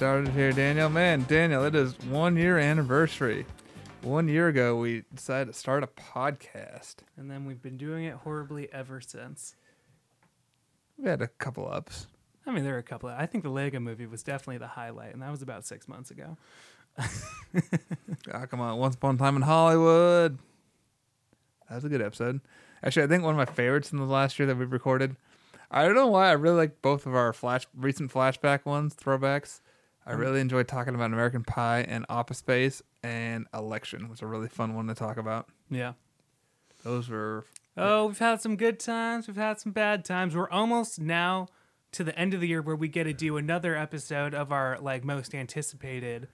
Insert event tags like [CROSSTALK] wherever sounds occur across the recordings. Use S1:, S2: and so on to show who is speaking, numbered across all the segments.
S1: started here, Daniel. Man, Daniel, it is one year anniversary. One year ago, we decided to start a podcast.
S2: And then we've been doing it horribly ever since.
S1: We had a couple ups.
S2: I mean, there were a couple. Of, I think the Lego movie was definitely the highlight, and that was about six months ago. [LAUGHS]
S1: Ah, come on. Once Upon a Time in Hollywood. That was a good episode. Actually, I think one of my favorites in the last year that we've recorded. I don't know why. I really like both of our flash recent flashback ones, throwbacks. I really enjoyed talking about American Pie and Office Space and Election was a really fun one to talk about.
S2: Yeah.
S1: Those were
S2: Oh, we've had some good times. We've had some bad times. We're almost now to the end of the year where we get to do another episode of our like most anticipated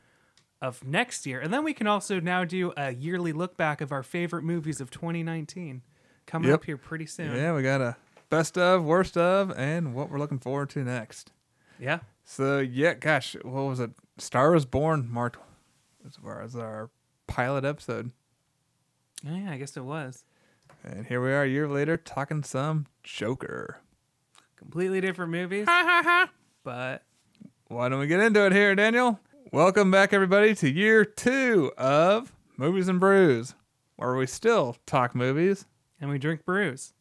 S2: of next year, and then we can also now do a yearly look back of our favorite movies of 2019 coming
S1: Yep.
S2: up here pretty soon.
S1: yeah. We got a best of, worst of, and what we're looking forward to next.
S2: Yeah.
S1: So yeah, gosh, what was it? Star was Born marked as far as our pilot episode,
S2: Oh, yeah, I guess it was
S1: and here we are a year later talking some Joker.
S2: completely different movies, but
S1: Why don't we get into it here, Daniel? Welcome back, everybody, to year two of Movies and Brews, where we still talk movies.
S2: and we drink brews.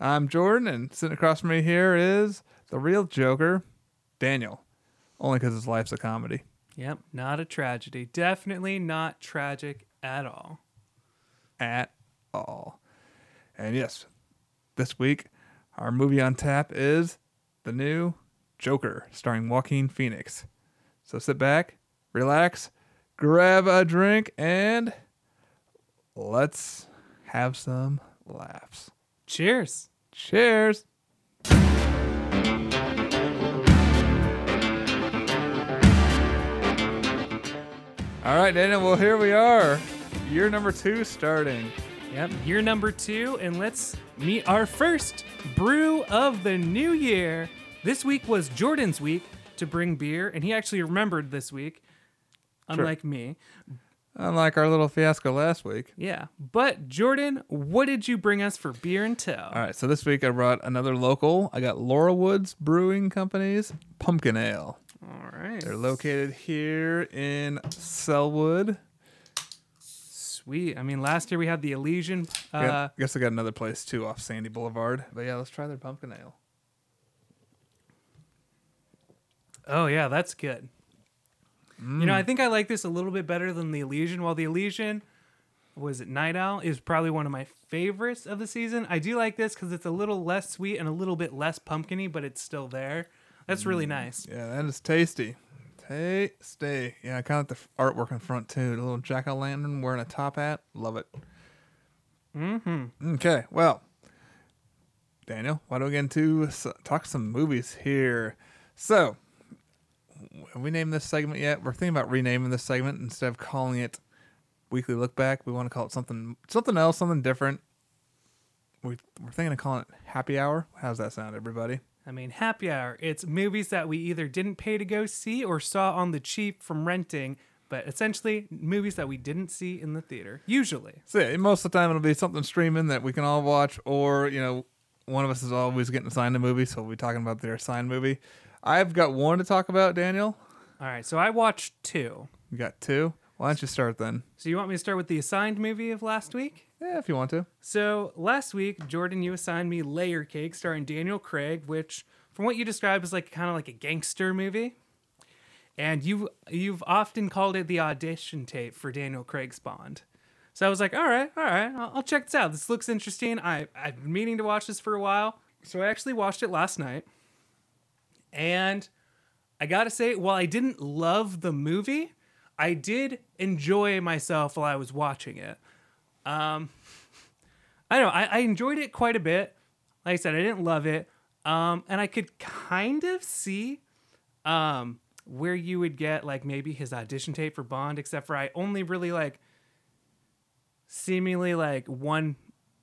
S1: I'm Jordan, and sitting across from me here is the real Joker, Daniel. Only because his life's a comedy.
S2: Yep, not a tragedy. Definitely not tragic at all.
S1: at all. And yes, this week our movie on tap is the new Joker starring Joaquin Phoenix. So sit back, relax, grab a drink, and let's have some laughs.
S2: Cheers.
S1: Cheers. All right, Daniel. Well, here we are. Year number two starting.
S2: Yep, year number two, and let's meet our first brew of the new year. This week was Jordan's week to bring beer, and he actually remembered this week, unlike me.
S1: Unlike our little fiasco last week.
S2: Yeah, but Jordan, what did you bring us for beer and tell?
S1: All right, so this week I brought another local. I got Laurelwood Brewing Company's Pumpkin Ale.
S2: All right,
S1: They're located here in Sellwood.
S2: sweet. I mean, last year we had the Elysian. Uh,
S1: Yeah, I guess I got another place too off Sandy Boulevard. But yeah, let's try their pumpkin ale.
S2: Oh yeah, that's good. You know, I think I like this a little bit better than the Elysian. While the Elysian was it Night Owl is probably one of my favorites of the season. I do like this because it's a little less sweet and a little bit less pumpkiny, but it's still there. That's really nice.
S1: Yeah, that is tasty. Tasty. Yeah, I kind of like the artwork in front too. The little jack o' lantern wearing a top hat. Love it. Mm-hmm. Okay, well, Daniel, why don't we get into talk some movies here? So, have we named this segment yet? We're thinking about renaming this segment instead of calling it Weekly Look Back. We want to call it something something else, something different. We, we're thinking of calling it Happy Hour. How's that sound, everybody?
S2: I mean, happy hour. It's movies that we either didn't pay to go see or saw on the cheap from renting, but essentially movies that we didn't see in the theater. Usually.
S1: So yeah, most of the time it'll be something streaming that we can all watch, or you know, one of us is always getting assigned a movie, so we'll be talking about their assigned movie. I've got one to talk about, Daniel.
S2: All right, so I watched two.
S1: You got two. Why don't you start then?
S2: So you want me to start with the assigned movie of last week?
S1: Yeah, if you want to.
S2: So last week, Jordan, you assigned me Layer Cake, starring Daniel Craig, which, from what you described, is like kind of like a gangster movie. And you you've often called it the audition tape for Daniel Craig's Bond. So I was like, all right, all right, I'll, I'll check this out. This looks interesting. I I've been meaning to watch this for a while, so I actually watched it last night. And I gotta say, while I didn't love the movie, I did enjoy myself while I was watching it. Um, I don't know. I, I enjoyed it quite a bit. Like I said, I didn't love it. Um, and I could kind of see um, where you would get like maybe his audition tape for Bond, except for I only really like seemingly like one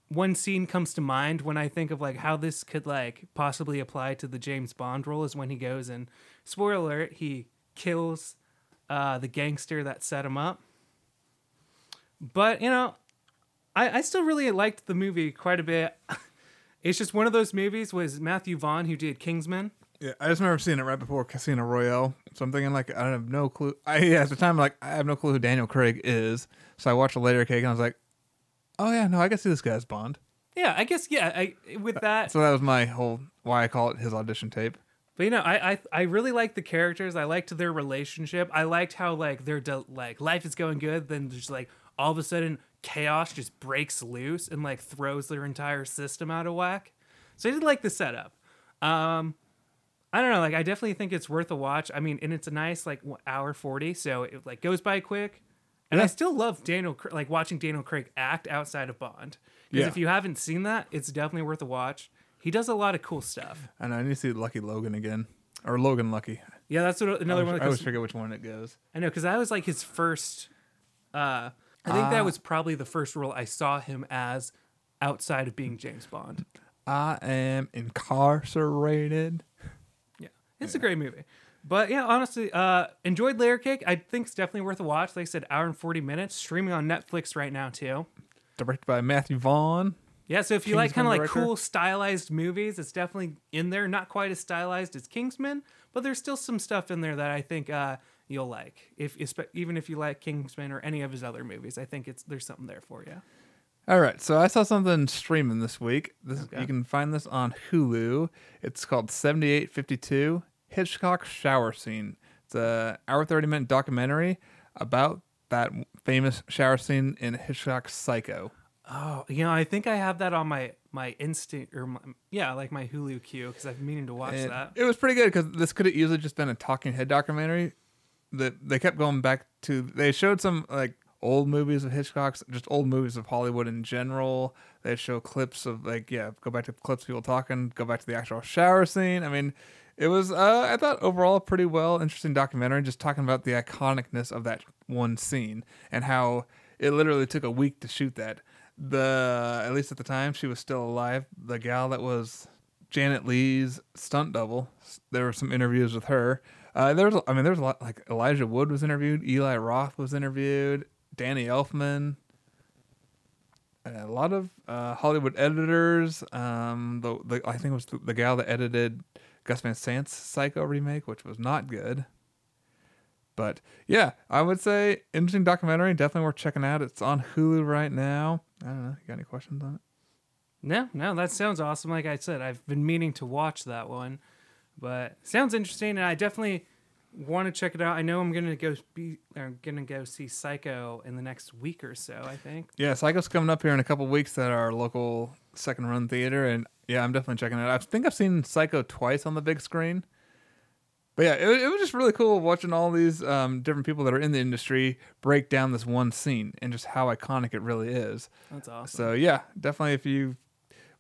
S2: one scene comes to mind when I think of like how this could like possibly apply to the James Bond role is when he goes and spoiler alert, he kills uh, the gangster that set him up. But you know, I, I still really liked the movie quite a bit. [LAUGHS] it's just one of those movies was Matthew Vaughn who did Kingsman.
S1: Yeah, I just remember seeing it right before Casino Royale. So I'm thinking like I don't have no clue. I yeah, at the time like I have no clue who Daniel Craig is. So I watched a Layer Cake and I was like, oh yeah, no, I can see this guy's Bond.
S2: Yeah, I guess yeah. I with that,
S1: So that was my whole why I call it his audition tape.
S2: but you know, I I, I really liked the characters. I liked their relationship. I liked how like their de- like life is going good, then just like all of a sudden chaos just breaks loose and like throws their entire system out of whack. So I did like the setup. Um, I don't know, like I definitely think it's worth a watch. I mean, and it's a nice like hour forty, so it like goes by quick. And I still love Daniel, like watching Daniel Craig act outside of Bond. Because
S1: Yeah.
S2: if you haven't seen that, it's definitely worth a watch. He does a lot of cool stuff.
S1: And I need to see Lucky Logan again. Or Logan Lucky.
S2: Yeah, that's what,
S1: I
S2: another
S1: always,
S2: one.
S1: I always forget which one it goes.
S2: I know because that was like his first. Uh, I think
S1: Ah.
S2: that was probably the first role I saw him as outside of being James Bond.
S1: I am incarcerated.
S2: Yeah, it's a great movie. But yeah, honestly, uh, enjoyed Layer Cake. I think it's definitely worth a watch. Like I said, hour and forty minutes, streaming on Netflix right now too.
S1: Directed by Matthew Vaughn.
S2: Yeah, so if you like kind of like cool stylized movies, it's definitely in there. Not quite as stylized as Kingsman, but there's still some stuff in there that I think uh, you'll like. If even if you like Kingsman or any of his other movies, I think it's there's something there for you.
S1: All right, so I saw something streaming this week. This
S2: Okay.
S1: you can find this on Hulu. It's called 7852 Hitchcock Shower Scene. It's a hour 30 minute documentary about that famous shower scene in Hitchcock's Psycho.
S2: Oh, you know, I think I have that on my my instinct or my, yeah, like my Hulu queue because I've been meaning to watch
S1: And
S2: that.
S1: It was pretty good because this could have easily just been a talking head documentary. That they kept going back to. They showed some like old movies of Hitchcock's, just old movies of Hollywood in general. They show clips of like yeah, go back to clips of people talking, go back to the actual shower scene. I mean, it was uh, I thought overall pretty well interesting documentary, just talking about the iconicness of that one scene and how it literally took a week to shoot that. The at least at the time she was still alive. The gal that was Janet Leigh's stunt double. There were some interviews with her. Uh, there was, I mean, there's a lot like Elijah Wood was interviewed, Eli Roth was interviewed, Danny Elfman, a lot of uh, Hollywood editors. Um, the, the I think it was the, the gal that edited Gus Van Sant's Psycho remake, which was not good. But yeah, I would say interesting documentary, definitely worth checking out. It's on Hulu right now. I don't know. You got any questions on it?
S2: No, no, that sounds awesome. Like I said, I've been meaning to watch that one, but sounds interesting, and I definitely want to check it out. I know I'm gonna go be, I'm gonna go see Psycho in the next week or so. I think.
S1: Yeah, Psycho's coming up here in a couple weeks at our local second run theater, and yeah, I'm definitely checking it out. I think I've seen Psycho twice on the big screen. But yeah, it, it was just really cool watching all these um, different people that are in the industry break down this one scene and just how iconic it really is.
S2: That's awesome.
S1: So yeah, definitely if you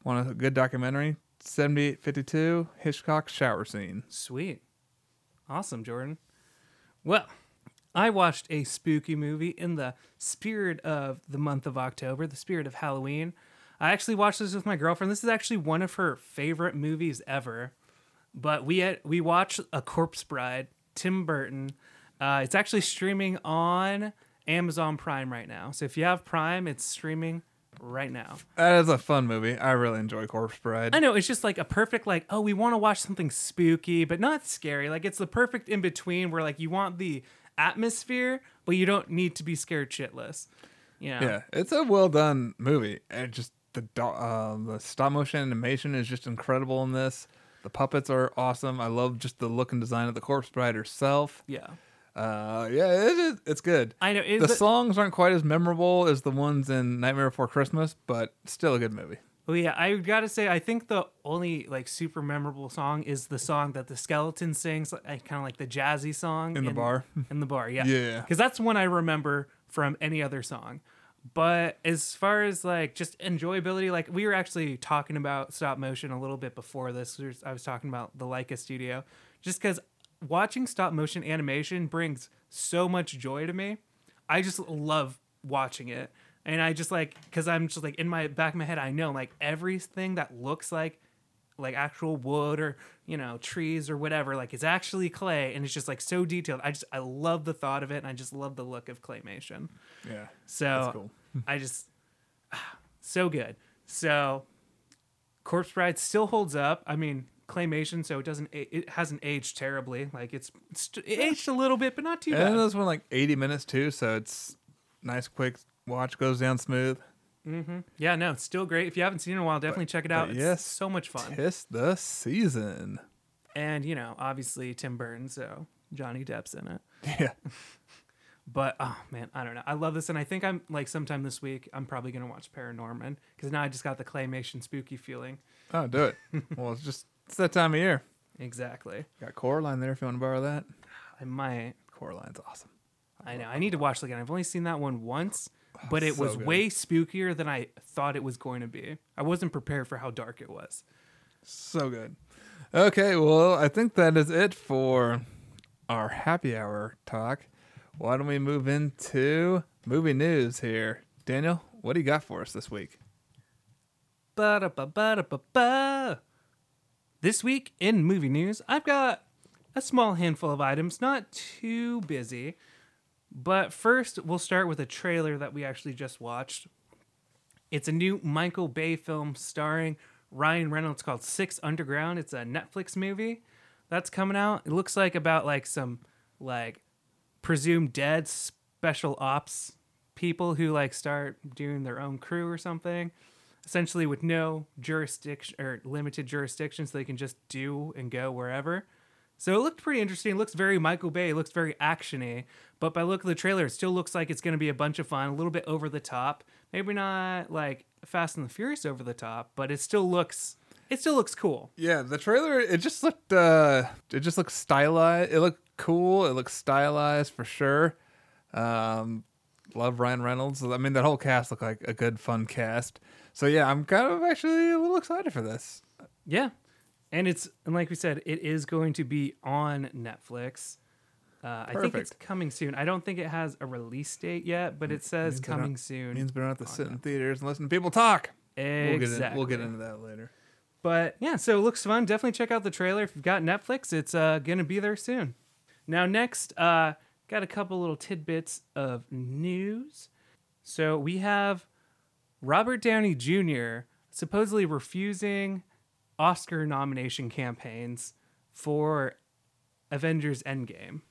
S1: want a good documentary, 7852 Hitchcock shower scene.
S2: Sweet. Awesome, Jordan. Well, I watched a spooky movie in the spirit of the month of October, the spirit of Halloween. I actually watched this with my girlfriend. This is actually one of her favorite movies ever. But we had, we watched A Corpse Bride, Tim Burton. Uh, it's actually streaming on Amazon Prime right now. So if you have Prime, it's streaming right now.
S1: That is a fun movie. I really enjoy Corpse Bride.
S2: I know it's just like a perfect like oh we want to watch something spooky but not scary like it's the perfect in between where like you want the atmosphere but you don't need to be scared shitless. Yeah.
S1: Yeah, it's a well done movie. And just the do- uh, the stop motion animation is just incredible in this. The puppets are awesome. I love just the look and design of the corpse bride herself.
S2: Yeah.
S1: Uh, yeah, it is. It's good.
S2: I know it,
S1: The songs aren't quite as memorable as the ones in Nightmare Before Christmas, but still a good movie.
S2: Well, yeah, I gotta say, I think the only like super memorable song is the song that the skeleton sings, like, kind of like the jazzy song
S1: In the bar? [LAUGHS]
S2: In the bar, yeah,
S1: Yeah.
S2: because that's one I remember from any other song. But as far as like just enjoyability, like we were actually talking about stop motion a little bit before this. I was talking about the Laika Studio, just because watching stop motion animation brings so much joy to me. I just love watching it. And I just like because I'm just like in my back of my head, I know like everything that looks like like actual wood or you know trees or whatever like it's actually clay and it's just like so detailed. I just I love the thought of it and I just love the look of claymation.
S1: Yeah.
S2: So
S1: That's cool. [LAUGHS]
S2: I just [SIGHS] so good. So Corpse Bride still holds up. I mean, claymation, so it doesn't it hasn't aged terribly. Like it's, it's it aged a little bit, but not too
S1: And
S2: bad.
S1: this one like 80 minutes too, so it's nice, quick watch, goes down smooth. Mm-hmm.
S2: Yeah, no, it's still great. If you haven't seen it in a while, definitely check it out. It's
S1: yes,
S2: so much fun.
S1: Tis the season.
S2: And you know, obviously Tim Burton, so Johnny Depp's in it. [LAUGHS]
S1: Yeah. [LAUGHS]
S2: But oh man, I don't know. I love this, and I think I'm like sometime this week I'm probably gonna watch Paranorman because now I just got the claymation spooky feeling.
S1: Oh, do it. [LAUGHS] well, it's just it's that time of year.
S2: Exactly.
S1: Got Coraline there if you want to borrow that.
S2: I might.
S1: Coraline's awesome.
S2: I know. I need to watch it again. I've only seen that one once, oh, but it
S1: so
S2: was
S1: good.
S2: way spookier than I thought it was going to be. I wasn't prepared for how dark it was.
S1: So good. Okay, well, I think that is it for our happy hour talk. Why don't we move into movie news here? Daniel, what do you got for us this week?
S2: Ba-da-ba-ba-da-ba-ba. This week in movie news, I've got a small handful of items, not too busy. But first, we'll start with a trailer that we actually just watched. It's a new Michael Bay film starring Ryan Reynolds called Six Underground. It's a Netflix movie that's coming out. It looks like about like some like presumed dead special ops people who like start doing their own crew or something essentially with no jurisdiction or limited jurisdiction so they can just do and go wherever so it looked pretty interesting it looks very michael bay it looks very actiony but by look of the trailer it still looks like it's going to be a bunch of fun a little bit over the top maybe not like fast and the furious over the top but it still looks it still looks cool
S1: Yeah, the trailer it just looked uh it just looked stylized. It looked cool. It looked stylized for sure. Um love Ryan Reynolds. I mean that whole cast looked like a good fun cast. So yeah, I'm kind of actually a little excited for this.
S2: Yeah. And it's and like we said, it is going to be on Netflix. Uh, I think it's coming soon. I don't think it has a release date yet, but it says
S1: means I don't-
S2: coming soon.
S1: Means we don't have to sit in theaters and listen to people talk.
S2: exactly.
S1: We'll get in, we'll get into that later.
S2: But yeah, so it looks fun. Definitely check out the trailer if you've got Netflix. It's uh, gonna be there soon. Now, next, uh, got a couple little tidbits of news. So we have Robert Downey Jr. supposedly refusing Oscar nomination campaigns for Avengers Endgame.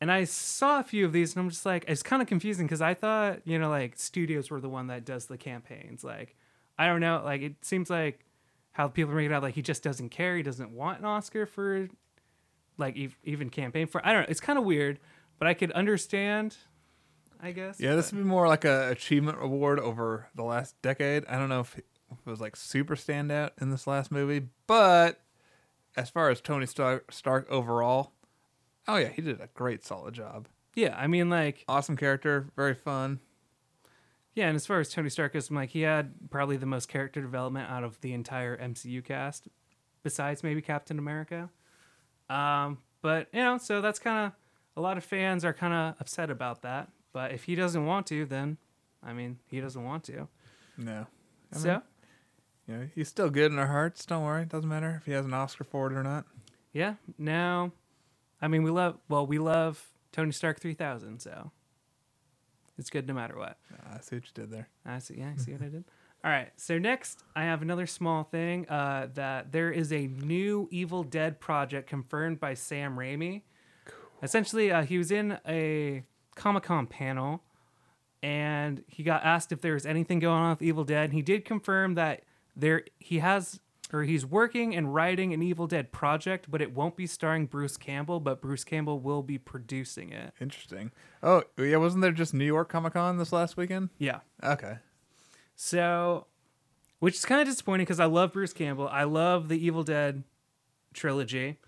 S2: And I saw a few of these, and I'm just like, it's kind of confusing because I thought, you know, like studios were the one that does the campaigns. Like, I don't know, like it seems like how people make it out like he just doesn't care, he doesn't want an Oscar for, like ev- even campaign for. I don't know, it's kind of weird, but I could understand, I guess.
S1: Yeah, this would be more like a achievement award over the last decade. I don't know if it was like super standout in this last movie, but as far as Tony Stark, Stark overall, oh yeah, he did a great solid job.
S2: yeah, I mean, like,
S1: Awesome character, very fun.
S2: yeah, and as far as Tony Stark goes, I'm like, he had probably the most character development out of the entire MCU cast, besides maybe Captain America. Um, but you know, so that's kind of a lot of fans are kind of upset about that. But if he doesn't want to, then I mean, he doesn't want to.
S1: No, I
S2: so
S1: mean- you know, he's still good in our hearts. Don't worry, It doesn't matter if he has an Oscar for it or not.
S2: yeah, now, I mean, we love well, we love Tony Stark three thousand, so it's good no matter what.
S1: I see what you did there.
S2: I see. Yeah, I see what I did. [LAUGHS] All right. So next, I have another small thing. Uh, that there is a new Evil Dead project confirmed by Sam Raimi. Cool. Essentially, uh, he was in a Comic Con panel, and he got asked if there was anything going on with Evil Dead. And he did confirm that there he has or he's working and writing an Evil Dead project, but it won't be starring Bruce Campbell, but Bruce Campbell will be producing it.
S1: Interesting. Oh yeah, wasn't there just New York Comic Con this last weekend?
S2: Yeah.
S1: Okay.
S2: So, which is kind of disappointing because I love Bruce Campbell. I love the Evil Dead trilogy.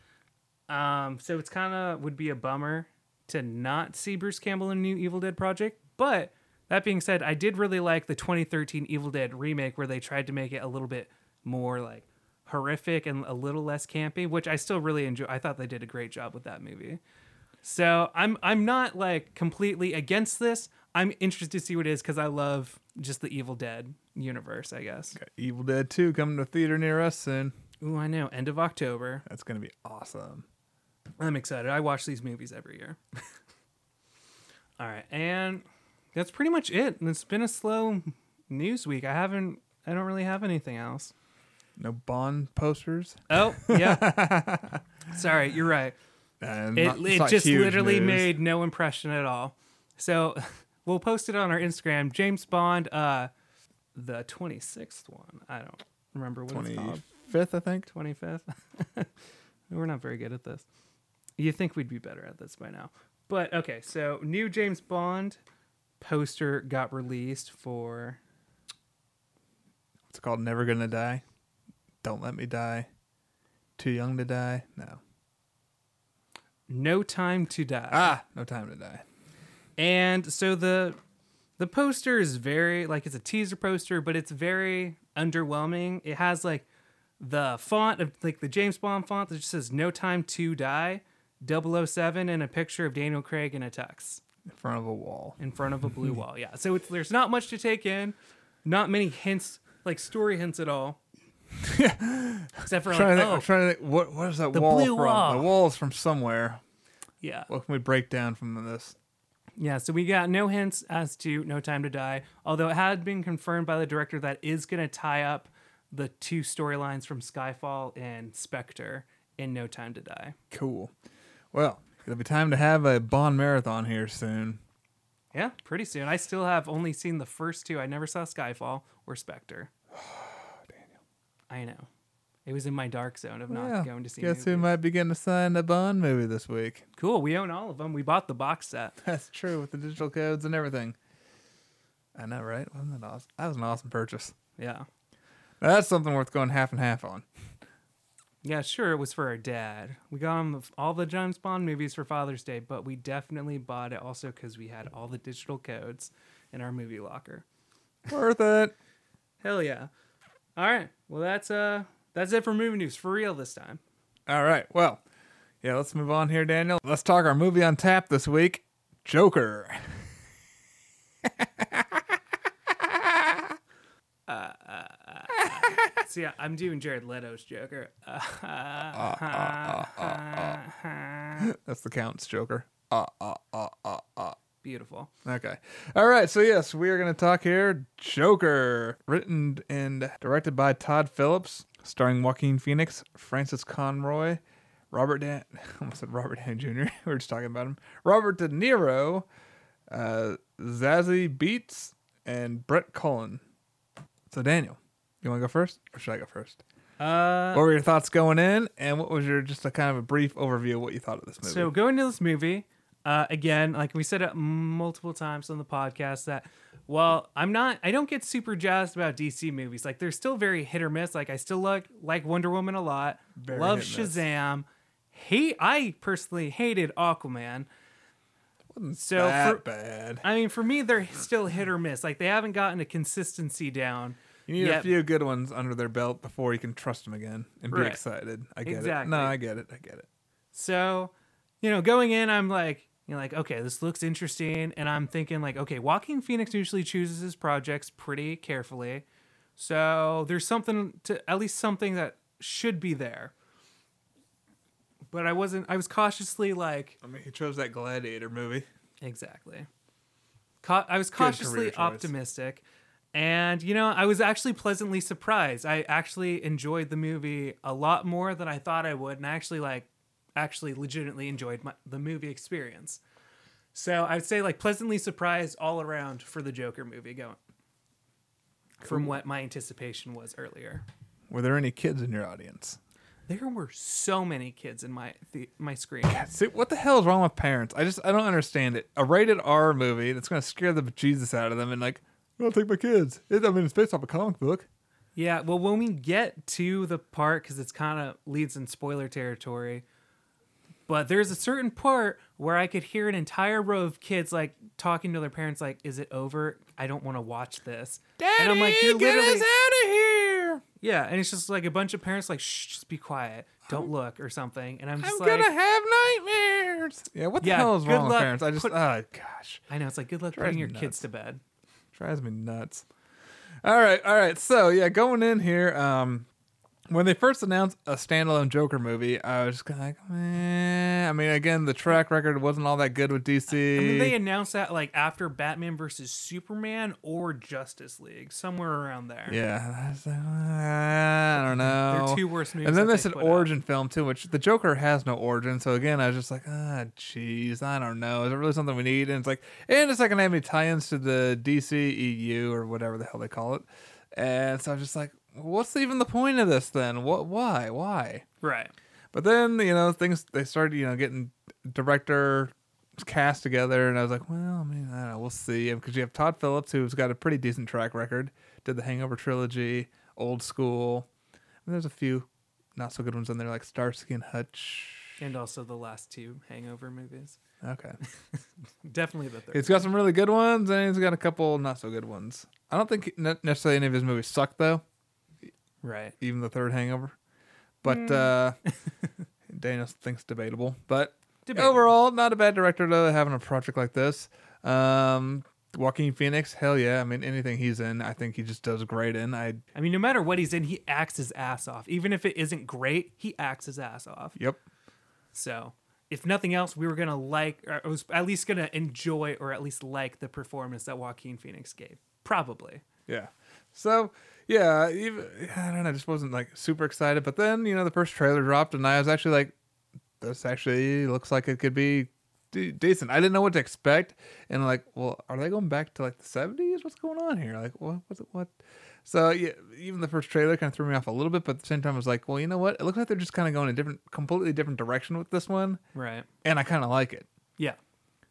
S2: Um, so it's kind of would be a bummer to not see Bruce Campbell in a new Evil Dead project. But that being said, I did really like the 2013 Evil Dead remake where they tried to make it a little bit more like horrific and a little less campy, which I still really enjoy. I thought they did a great job with that movie. So I'm I'm not like completely against this. I'm interested to see what it is because I love just the Evil Dead universe. I guess.
S1: Got Evil Dead 2 coming to a theater near us soon.
S2: Ooh, I know. End of October.
S1: That's gonna be awesome.
S2: I'm excited. I watch these movies every year. [LAUGHS] All right, and that's pretty much it. And It's been a slow news week. I haven't. I don't really have anything else.
S1: No Bond posters.
S2: Oh, yeah. [LAUGHS] Sorry, you're right.
S1: And
S2: It,
S1: not- it's
S2: it just literally
S1: news.
S2: made no impression at all. So [LAUGHS] we'll post it on our Instagram. James Bond, uh, the 26th one. I don't remember what it's called.
S1: 25th, I think.
S2: 25th. We're not very good at this. You think we'd be better at this by now. But okay, so new James Bond poster got released for
S1: What's it called? Never Gonna Die. Don't Let Me Die. Too Young to Die. No.
S2: No Time to Die.
S1: Ah, No Time to Die.
S2: And so the the poster is very like it's a teaser poster, but it's very underwhelming. It has like the font of like the James Bond font that just says "No Time to Die," 007, and a picture of Daniel Craig in a tux
S1: In front of a wall.
S2: in front of a blue [LAUGHS] wall. Yeah, so it's there's not much to take in, not many hints like story hints at all. [LAUGHS] Except for
S1: I'm
S2: like,
S1: trying, to
S2: oh
S1: I'm trying to think. What, what is that
S2: The
S1: wall
S2: blue
S1: from?
S2: wall.
S1: The wall's from somewhere.
S2: yeah,
S1: What can we break down from this?
S2: Yeah, so we got no hints as to No Time to Die, although it had been confirmed by the director that is going to tie up the two storylines from Skyfall and Spectre in No Time to Die.
S1: Cool. Well, it'll be time to have a Bond marathon here soon.
S2: Yeah, pretty soon. I still have only seen the first two. I never saw Skyfall or Spectre. [SIGHS]
S1: Daniel.
S2: I know. It was in my dark zone of not
S1: Well,
S2: going to see
S1: Guess who might be getting assigned a Bond movie this week?
S2: Cool, we own all of them. We bought the box set. [LAUGHS]
S1: That's true with the digital codes and everything. I know, right? Wasn't that awesome? That was an awesome purchase.
S2: Yeah.
S1: Now, that's something worth going half and half on.
S2: Yeah, sure, it was for our dad. We got him all the James Bond movies for Father's Day, but we definitely bought it also because we had all the digital codes in our movie locker.
S1: Worth it.
S2: Hell yeah! All right, well that's uh that's it for movie news for real this time.
S1: All right. Well, yeah, let's move on here, Daniel. Let's talk our movie on tap this week Joker. [LAUGHS]
S2: So yeah, I'm doing Jared Leto's Joker. [LAUGHS] [LAUGHS]
S1: That's the Count's Joker. Uh, uh, uh, uh, uh.
S2: Beautiful.
S1: Okay. All right. So, yes, we are going to talk here Joker, written and directed by Todd Phillips, starring Joaquin Phoenix, Frances Conroy, Robert Dan. [LAUGHS] I almost said Robert Downey Jr. we were just talking about him. Robert De Niro, uh, Zazie Beetz, and Brett Cullen. So, Daniel, you want to go first, or should I go first?
S2: Uh,
S1: what were your thoughts going in, and what was your just a kind of a brief overview of what you thought of this movie?
S2: So going to this movie, uh, again, like we said it multiple times on the podcast, that well, I'm not, I don't get super jazzed about DC movies. Like they're still very hit or miss. Like I still like like Wonder Woman a lot.
S1: Very
S2: Love
S1: hit and miss.
S2: Shazam. Hate. I personally hated Aquaman.
S1: Wasn't
S2: so
S1: that
S2: for-
S1: bad.
S2: I mean, for me, they're still hit or miss. Like they haven't gotten a consistency down.
S1: You need
S2: yet.
S1: a few good ones under their belt before you can trust them again and be
S2: Right.
S1: excited. I get
S2: Exactly.
S1: it. No, I get it. I get it.
S2: So, you know, going in, I'm like, you know, like, okay, this looks interesting. And I'm thinking, like, okay, Joaquin Phoenix usually chooses his projects pretty carefully. So there's something to, at least something that should be there. But I wasn't, I was cautiously like,
S1: I mean, he chose that Gladiator movie.
S2: exactly. Ca- I was cautiously
S1: choice.
S2: And, you know, I was actually pleasantly surprised. I actually enjoyed the movie a lot more than I thought I would. And I actually, like, actually legitimately enjoyed my, the movie experience. So I'd say, like, pleasantly surprised all around for the Joker movie going from what my anticipation was earlier.
S1: Were there any kids in your audience?
S2: There were so many kids in my the, my screen.
S1: See, what the hell is wrong with parents? I just I don't understand it. A rated R movie that's going to scare the bejesus out of them and like, I'll take my kids. It, I mean, it's based off a comic book.
S2: Yeah, well, when we get to the part, because it's kind of leads in spoiler territory, but there's a certain part where I could hear an entire row of kids like talking to their parents, like, "Is it over? I don't want to watch this." and I'm like, "You're
S1: get
S2: literally
S1: us out of here!
S2: yeah," and it's just like a bunch of parents like, "Shh, just be quiet, don't look" or something, and I'm just like,
S1: I'm
S2: like,
S1: gonna have nightmares. Yeah, what the
S2: Yeah,
S1: hell is
S2: good
S1: wrong with
S2: luck
S1: parents? I just,
S2: put-
S1: oh gosh.
S2: I know it's like, "Good luck
S1: Drives
S2: putting your
S1: nuts.
S2: kids to bed."
S1: Drives me nuts. All right, all right. So yeah, going in here, um, when they first announced a standalone Joker movie, I was just kind of like, eh. I mean, again, the track record wasn't all that good with DC.
S2: I mean, they announced that like after Batman versus Superman or Justice League, somewhere around there.
S1: yeah, I, was like, "Eh, I don't know.
S2: They're two worst movies.
S1: and then they said
S2: put out.
S1: origin film too, which the Joker has no origin. So again, I was just like, ah, jeez, I don't know. Is it really something we need? And it's like, and it's not gonna have any tie-ins to the DC EU or whatever the hell they call it. And so I was just like, what's even the point of this then? What? Why? Why?
S2: Right.
S1: But then you know things they started you know getting director cast together, and I was like, well, I mean, I don't know, we'll see. Because you have Todd Phillips, who's got a pretty decent track record, did the Hangover trilogy, Old School. And there's a few not so good ones in there, like Starsky and Hutch.
S2: And also the last two Hangover movies.
S1: Okay, [LAUGHS]
S2: Definitely the third.
S1: he's got some really good ones, and he's got a couple not so good ones. I don't think necessarily any of his movies suck though,
S2: right.
S1: even the third Hangover. But uh, [LAUGHS] Daniel thinks debatable. But
S2: Debatable.
S1: overall, not a bad director to having a project like this. Um, Joaquin Phoenix, hell yeah! I mean, anything he's in, I think he just does great in. I
S2: I mean, no matter what he's in, he acts his ass off. Even if it isn't great, he acts his ass off.
S1: yep,
S2: So, if nothing else, we were gonna like, or was at least gonna enjoy, or at least like the performance that Joaquin Phoenix gave. Probably.
S1: yeah. So yeah, even I don't know, I just wasn't like super excited. But then you know the first trailer dropped, and I was actually like, this actually looks like it could be de- decent. I didn't know what to expect, and like, well, are they going back to like the seventies? What's going on here? Like, what? What's it? What? So yeah, even the first trailer kind of threw me off a little bit, but at the same time, I was like, well, you know what? It looks like they're just kind of going a different, completely different direction with this one,
S2: Right.
S1: and I kind of like it.
S2: Yeah.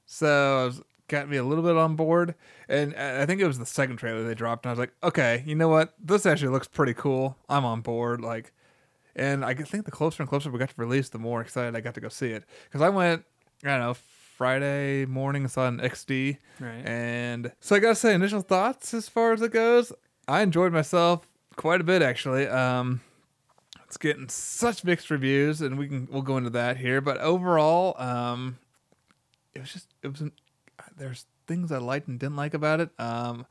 S1: So I was, got me a little bit on board, and I I think it was the second trailer they dropped, and I was like, okay, you know what? This actually looks pretty cool. I'm on board. Like, and I think the closer and closer we got to release, the more excited I got to go see it. Because I went, I don't know, Friday morning, saw an XD,
S2: Right.
S1: and so I gotta say, initial thoughts as far as it goes, I enjoyed myself quite a bit actually. Um, it's getting such mixed reviews, and we can we'll go into that here. But overall, um, it was just it was an, there's things I liked and didn't like about it. Um,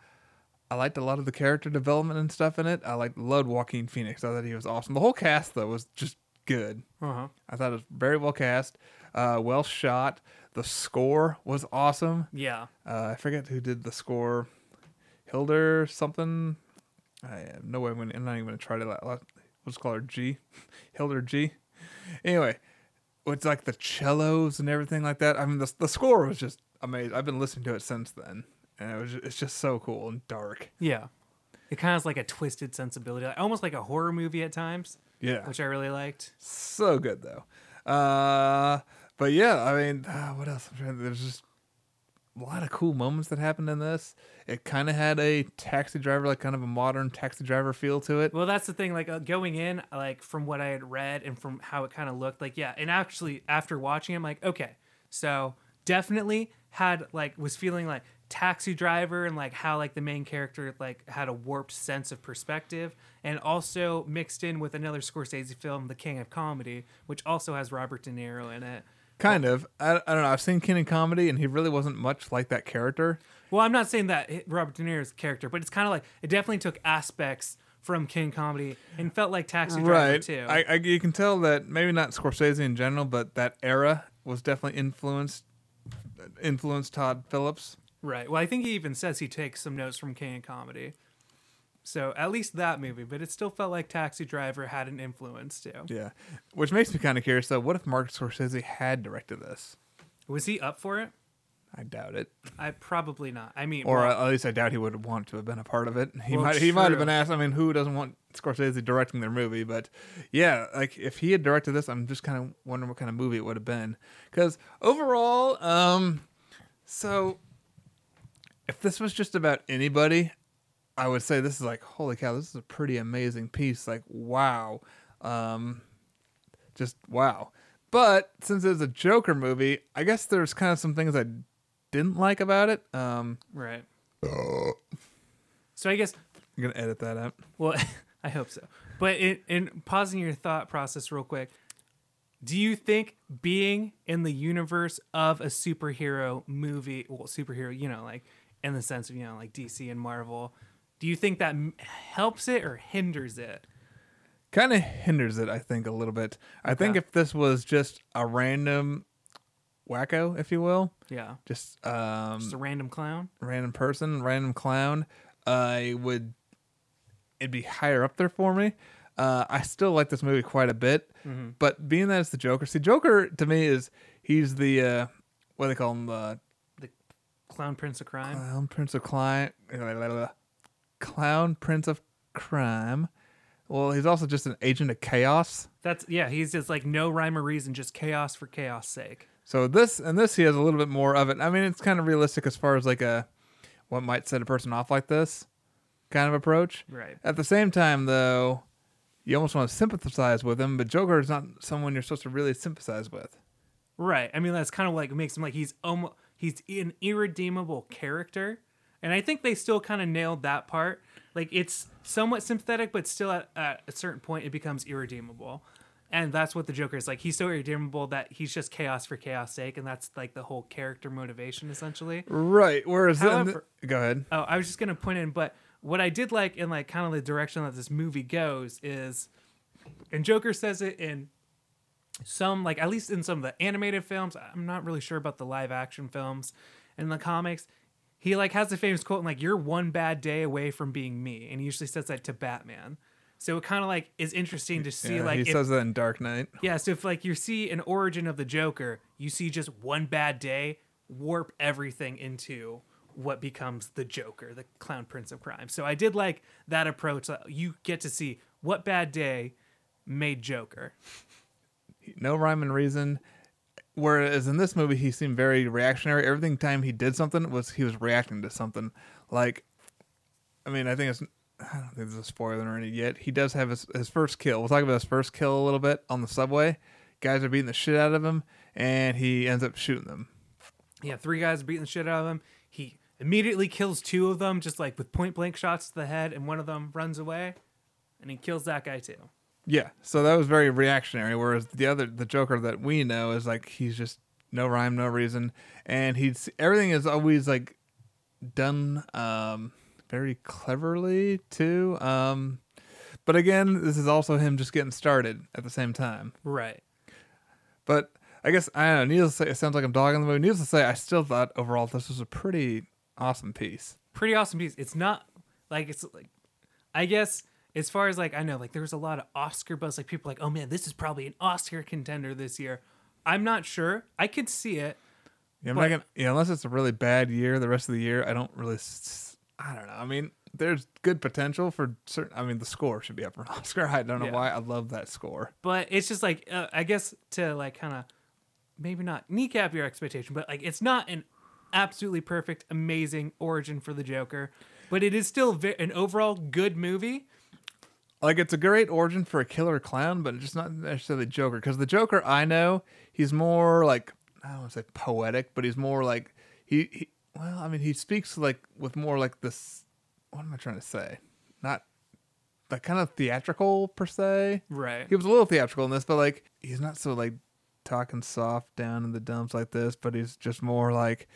S1: I liked a lot of the character development and stuff in it. I liked loved Joaquin Phoenix. I thought he was awesome. The whole cast though was just good.
S2: Uh huh.
S1: I thought it was very well cast, uh, well shot. The score was awesome.
S2: Yeah.
S1: Uh, I forget who did the score. Hildur something. I have no way. I'm, gonna, I'm not even gonna try to. What's called her G, [LAUGHS] Hildur G. Anyway, it's like the cellos and everything like that. I mean, the the score was just amazing. I've been listening to it since then, and it was just, it's just so cool and dark.
S2: Yeah. It kind of has like a twisted sensibility, like, almost like a horror movie at times,
S1: Yeah,
S2: which I really liked.
S1: so good though. Uh, but yeah, I mean, uh, what else? I'm trying to- There's just a lot of cool moments that happened in this. It kind of had a taxi driver, like kind of a modern taxi driver feel to it.
S2: Well, that's the thing. Like uh, going in, like from what I had read and from how it kind of looked, like yeah. And actually, after watching, I'm like, okay, so definitely had like was feeling like taxi driver and like how like the main character like had a warped sense of perspective, and also mixed in with another Scorsese film, The King of Comedy, which also has Robert De Niro in it.
S1: Kind of. I, I don't know. I've seen King in comedy, and he really wasn't much like that character.
S2: Well, I'm not saying that Robert De Niro's character, but it's kind of like it definitely took aspects from King of Comedy and felt like Taxi Driver
S1: right.
S2: too.
S1: I, I you can tell that maybe not Scorsese in general, but that era was definitely influenced influenced Todd Phillips.
S2: Right. Well, I think he even says he takes some notes from King of Comedy. So at least that movie, but it still felt like Taxi Driver had an influence too.
S1: Yeah, which makes me kind of curious though. What if Martin Scorsese had directed this?
S2: Was he up for it?
S1: I doubt it,
S2: I probably not. I mean,
S1: or
S2: well,
S1: at least I doubt he would want to have been a part of it. He
S2: Well,
S1: might he might have been asked. I mean, who doesn't want Scorsese directing their movie? But yeah, like if he had directed this, I'm just kind of wondering what kind of movie it would have been. Because overall, um, so if this was just about anybody, I would say this is like holy cow, this is a pretty amazing piece. Like wow, um, just wow. But since it's a Joker movie, I guess there's kind of some things I didn't like about it. Um,
S2: right. So I guess
S1: I'm gonna edit that out.
S2: Well, [LAUGHS] I hope so. But in, in pausing your thought process real quick, do you think being in the universe of a superhero movie, well, superhero, you know, like in the sense of, you know, like DC and Marvel, do you think that m- helps it or hinders it?
S1: kind of hinders it. I think a little bit. I think if this was just a random wacko, if you will,
S2: Yeah.
S1: just um,
S2: Just a random clown.
S1: random person, random clown, I would it'd be higher up there for me. Uh, I still like this movie quite a bit,
S2: Mm-hmm.
S1: but being that it's the Joker, see, Joker to me is he's the uh, what do they call him, the
S2: Clown Prince of Crime.
S1: clown prince of crime, clown prince of crime. Well, he's also just an agent of chaos.
S2: That's yeah. He's just like no rhyme or reason, just chaos for chaos sake.
S1: So this and this he has a little bit more of it. I mean, it's kind of realistic as far as like a what might set a person off like this kind of approach.
S2: Right.
S1: At the same time, though, you almost want to sympathize with him, but Joker is not someone you're supposed to really sympathize with.
S2: Right. I mean, that's kind of like makes him like he's almost he's an irredeemable character, and I think they still kind of nailed that part. Like it's somewhat sympathetic, but still at, at a certain point it becomes irredeemable, and that's what the Joker is like. He's so irredeemable that he's just chaos for chaos sake, and that's like the whole character motivation essentially.
S1: Right. Whereas,
S2: However-
S1: the- go ahead.
S2: Oh, I was just gonna point in, but what I did like in like kind of the direction that this movie goes is, and Joker says it in some like at least in some of the animated films. I'm not really sure about the live action films. In the comics, he like has the famous quote like "You're one bad day away from being me," and he usually says that to Batman. So it kind of like is interesting to see
S1: Yeah,
S2: like
S1: he
S2: if-
S1: says that in Dark Knight.
S2: yeah, so if like you see an origin of the Joker, you see just one bad day warp everything into what becomes the Joker, the clown prince of crime. So I did like that approach. You get to see what bad day made Joker.
S1: No rhyme and reason. Whereas in this movie, he seemed very reactionary. Everything time he did something was he was reacting to something. Like, I mean, I think it's. I don't think there's a spoiler or any yet. He does have his, his first kill. We'll talk about his first kill a little bit on the subway. Guys are beating the shit out of him, and he ends up shooting them.
S2: Yeah, three guys beating the shit out of him. He immediately kills two of them, just like with point blank shots to the head, and one of them runs away, and he kills that guy too.
S1: Yeah, so that was very reactionary. Whereas the other, the Joker that we know is like he's just no rhyme, no reason, and he's everything is always like done um, very cleverly too. Um, but again, this is also him just getting started at the same time.
S2: Right.
S1: But I guess I don't know. Needless to say, it sounds like I'm dogging the movie. Needless to say, I still thought overall this was a pretty awesome piece.
S2: pretty awesome piece. It's not like it's like I guess as far as like I know, like there was a lot of Oscar buzz. Like people like, oh man, this is probably an Oscar contender this year. I'm not sure. I could see it.
S1: Yeah, I'm
S2: But-
S1: not gonna, yeah, unless it's a really bad year, the rest of the year, I don't really. s- I don't know. I mean, there's good potential for certain. I mean, the score should be up for an [LAUGHS] Oscar. I don't know
S2: Yeah.
S1: why. I love that score.
S2: But it's just like uh, I guess to like kind of maybe not kneecap your expectation, but like it's not an absolutely perfect, amazing origin for the Joker, but it is still ve- an overall good movie.
S1: Like, it's a great origin for a killer clown, but it's just not necessarily Joker. Because the Joker I know, he's more like I don't want to say poetic, but he's more like he, he. Well, I mean, he speaks like with more like this. What am I trying to say? Not like kind of theatrical per se.
S2: Right.
S1: He was a little theatrical in this, but like he's not so like talking soft down in the dumps like this, but he's just more like,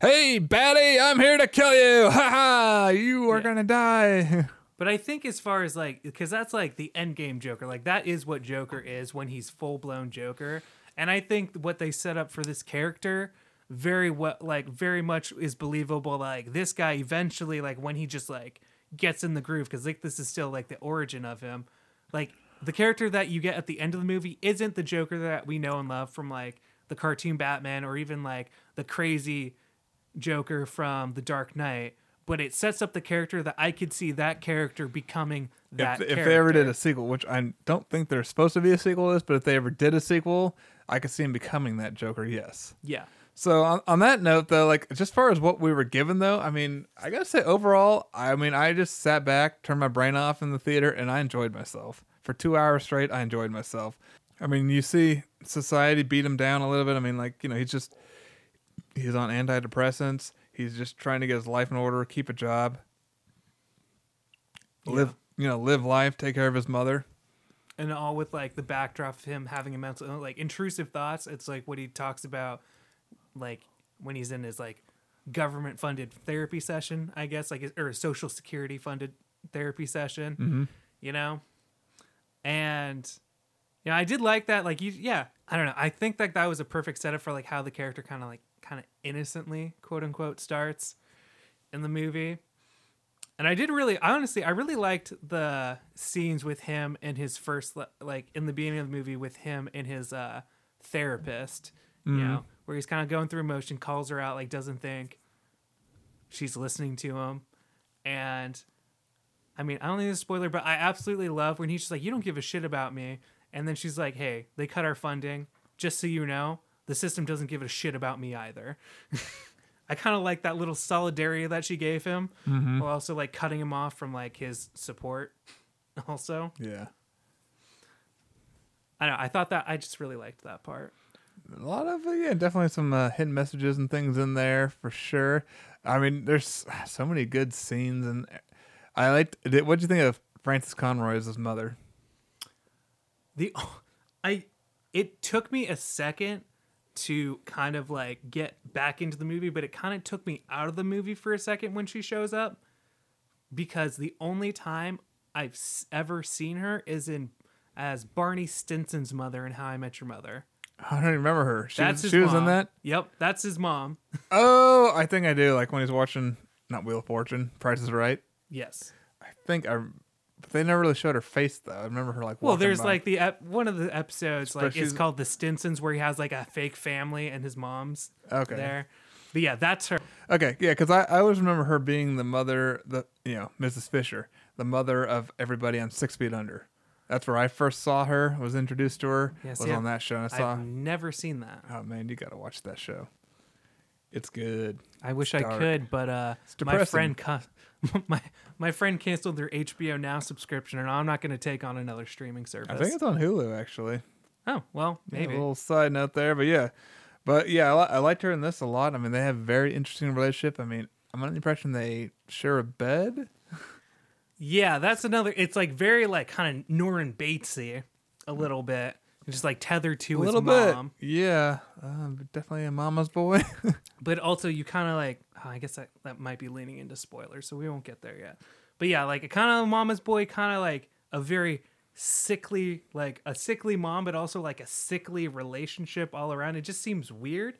S1: "Hey, baddie, I'm here to kill you! Ha ha! You are
S2: Yeah.
S1: gonna die." [LAUGHS]
S2: But I think as far as like, because that's like the end game Joker. Like that is what Joker is when he's full blown Joker. And I think what they set up for this character very well, like very much is believable. Like this guy eventually, like when he just like gets in the groove, because like this is still like the origin of him. Like the character that you get at the end of the movie isn't the Joker that we know and love from like the cartoon Batman or even like the crazy Joker from The Dark Knight, but it sets up the character that I could see that character becoming that.
S1: if, if they ever did a sequel, which I don't think there's supposed to be a sequel to this, but if they ever did a sequel, I could see him becoming that Joker. Yes.
S2: yeah,
S1: So on, on that note, though, like just far as what we were given, though, I mean, I gotta say overall, I mean, I just sat back, turned my brain off in the theater, and I enjoyed myself for two hours straight. I enjoyed myself. I mean, you see society beat him down a little bit. I mean, like you know, he's just he's on antidepressants. He's just trying to get his life in order, keep a job, live, you know, live life, take care of his mother.
S2: and all with like the backdrop of him having a mental like intrusive thoughts. It's like what he talks about, like when he's in his like government funded therapy session, I guess, like or a social security funded therapy session.
S1: Mm-hmm.
S2: you know and yeah, I did like that. Like you, yeah, I don't know. I think that that was a perfect setup for like how the character kind of like kind of innocently, quote unquote, starts in the movie. And I did really, honestly, I really liked the scenes with him and his first, like in the beginning of the movie with him and his uh, therapist, you know, where he's kind of going through emotion, calls her out, like doesn't think she's listening to him. And I mean, I don't think it's a spoiler, but I absolutely love when he's just like, You don't give a shit about me. And then she's like, Hey, they cut our funding. Just so you know, the system doesn't give a shit about me either. [LAUGHS] I kind of like that little solidarity that she gave him mm-hmm. while also like cutting him off from like his support, [LAUGHS] also.
S1: Yeah.
S2: I don't know. I thought that, I just really liked that part.
S1: A lot of yeah, definitely some uh, hidden messages and things in there for sure. I mean, there's [SIGHS] so many good scenes, and I liked. What do you think of Frances Conroy as his mother?
S2: The I it took me a second to kind of like get back into the movie, but it kind of took me out of the movie for a second when she shows up because the only time I've ever seen her is in as Barney Stinson's mother in How I Met Your Mother.
S1: I don't even remember her. She,
S2: That's
S1: was, she was in that.
S2: Yep, that's his mom. [LAUGHS]
S1: Oh, I think I do. Like when he's watching not Wheel of Fortune, Price is Right.
S2: Yes.
S1: I think I. But they never really showed her face though. I remember her like.
S2: Well, there's
S1: by.
S2: like the ep- one of the episodes like it's called The Stinsons where he has like a fake family and his mom's
S1: okay.
S2: there. But yeah, that's her.
S1: Okay, yeah, because I, I always remember her being the mother, the you know Mrs. Fisher, the mother of everybody on Six Feet Under. That's where I first saw her. Was introduced to her.
S2: Yes,
S1: was
S2: yeah.
S1: on that show. And I saw.
S2: I've never seen that.
S1: Oh man, you gotta watch that show. It's good.
S2: I wish I
S1: dark.
S2: could, but uh, my friend [LAUGHS] my my friend canceled their HBO Now subscription, and I'm not going to take on another streaming service.
S1: I think it's on Hulu actually.
S2: oh well,
S1: Yeah,
S2: maybe.
S1: a little side note there, but yeah, but yeah, I, li- I liked her in this a lot. I mean, they have a very interesting relationship. I mean, I'm under the impression they share a bed.
S2: Yeah, that's another. It's like very like kind of Norman Batesy, a little bit, just like tethered to
S1: a
S2: his
S1: little
S2: mom.
S1: bit, yeah, uh, definitely a mama's boy. [LAUGHS]
S2: but also you kind of like oh, i guess that, that might be leaning into spoilers so we won't get there yet but yeah like a kind of mama's boy kind of like a very sickly like a sickly mom but also like a sickly relationship all around it just seems weird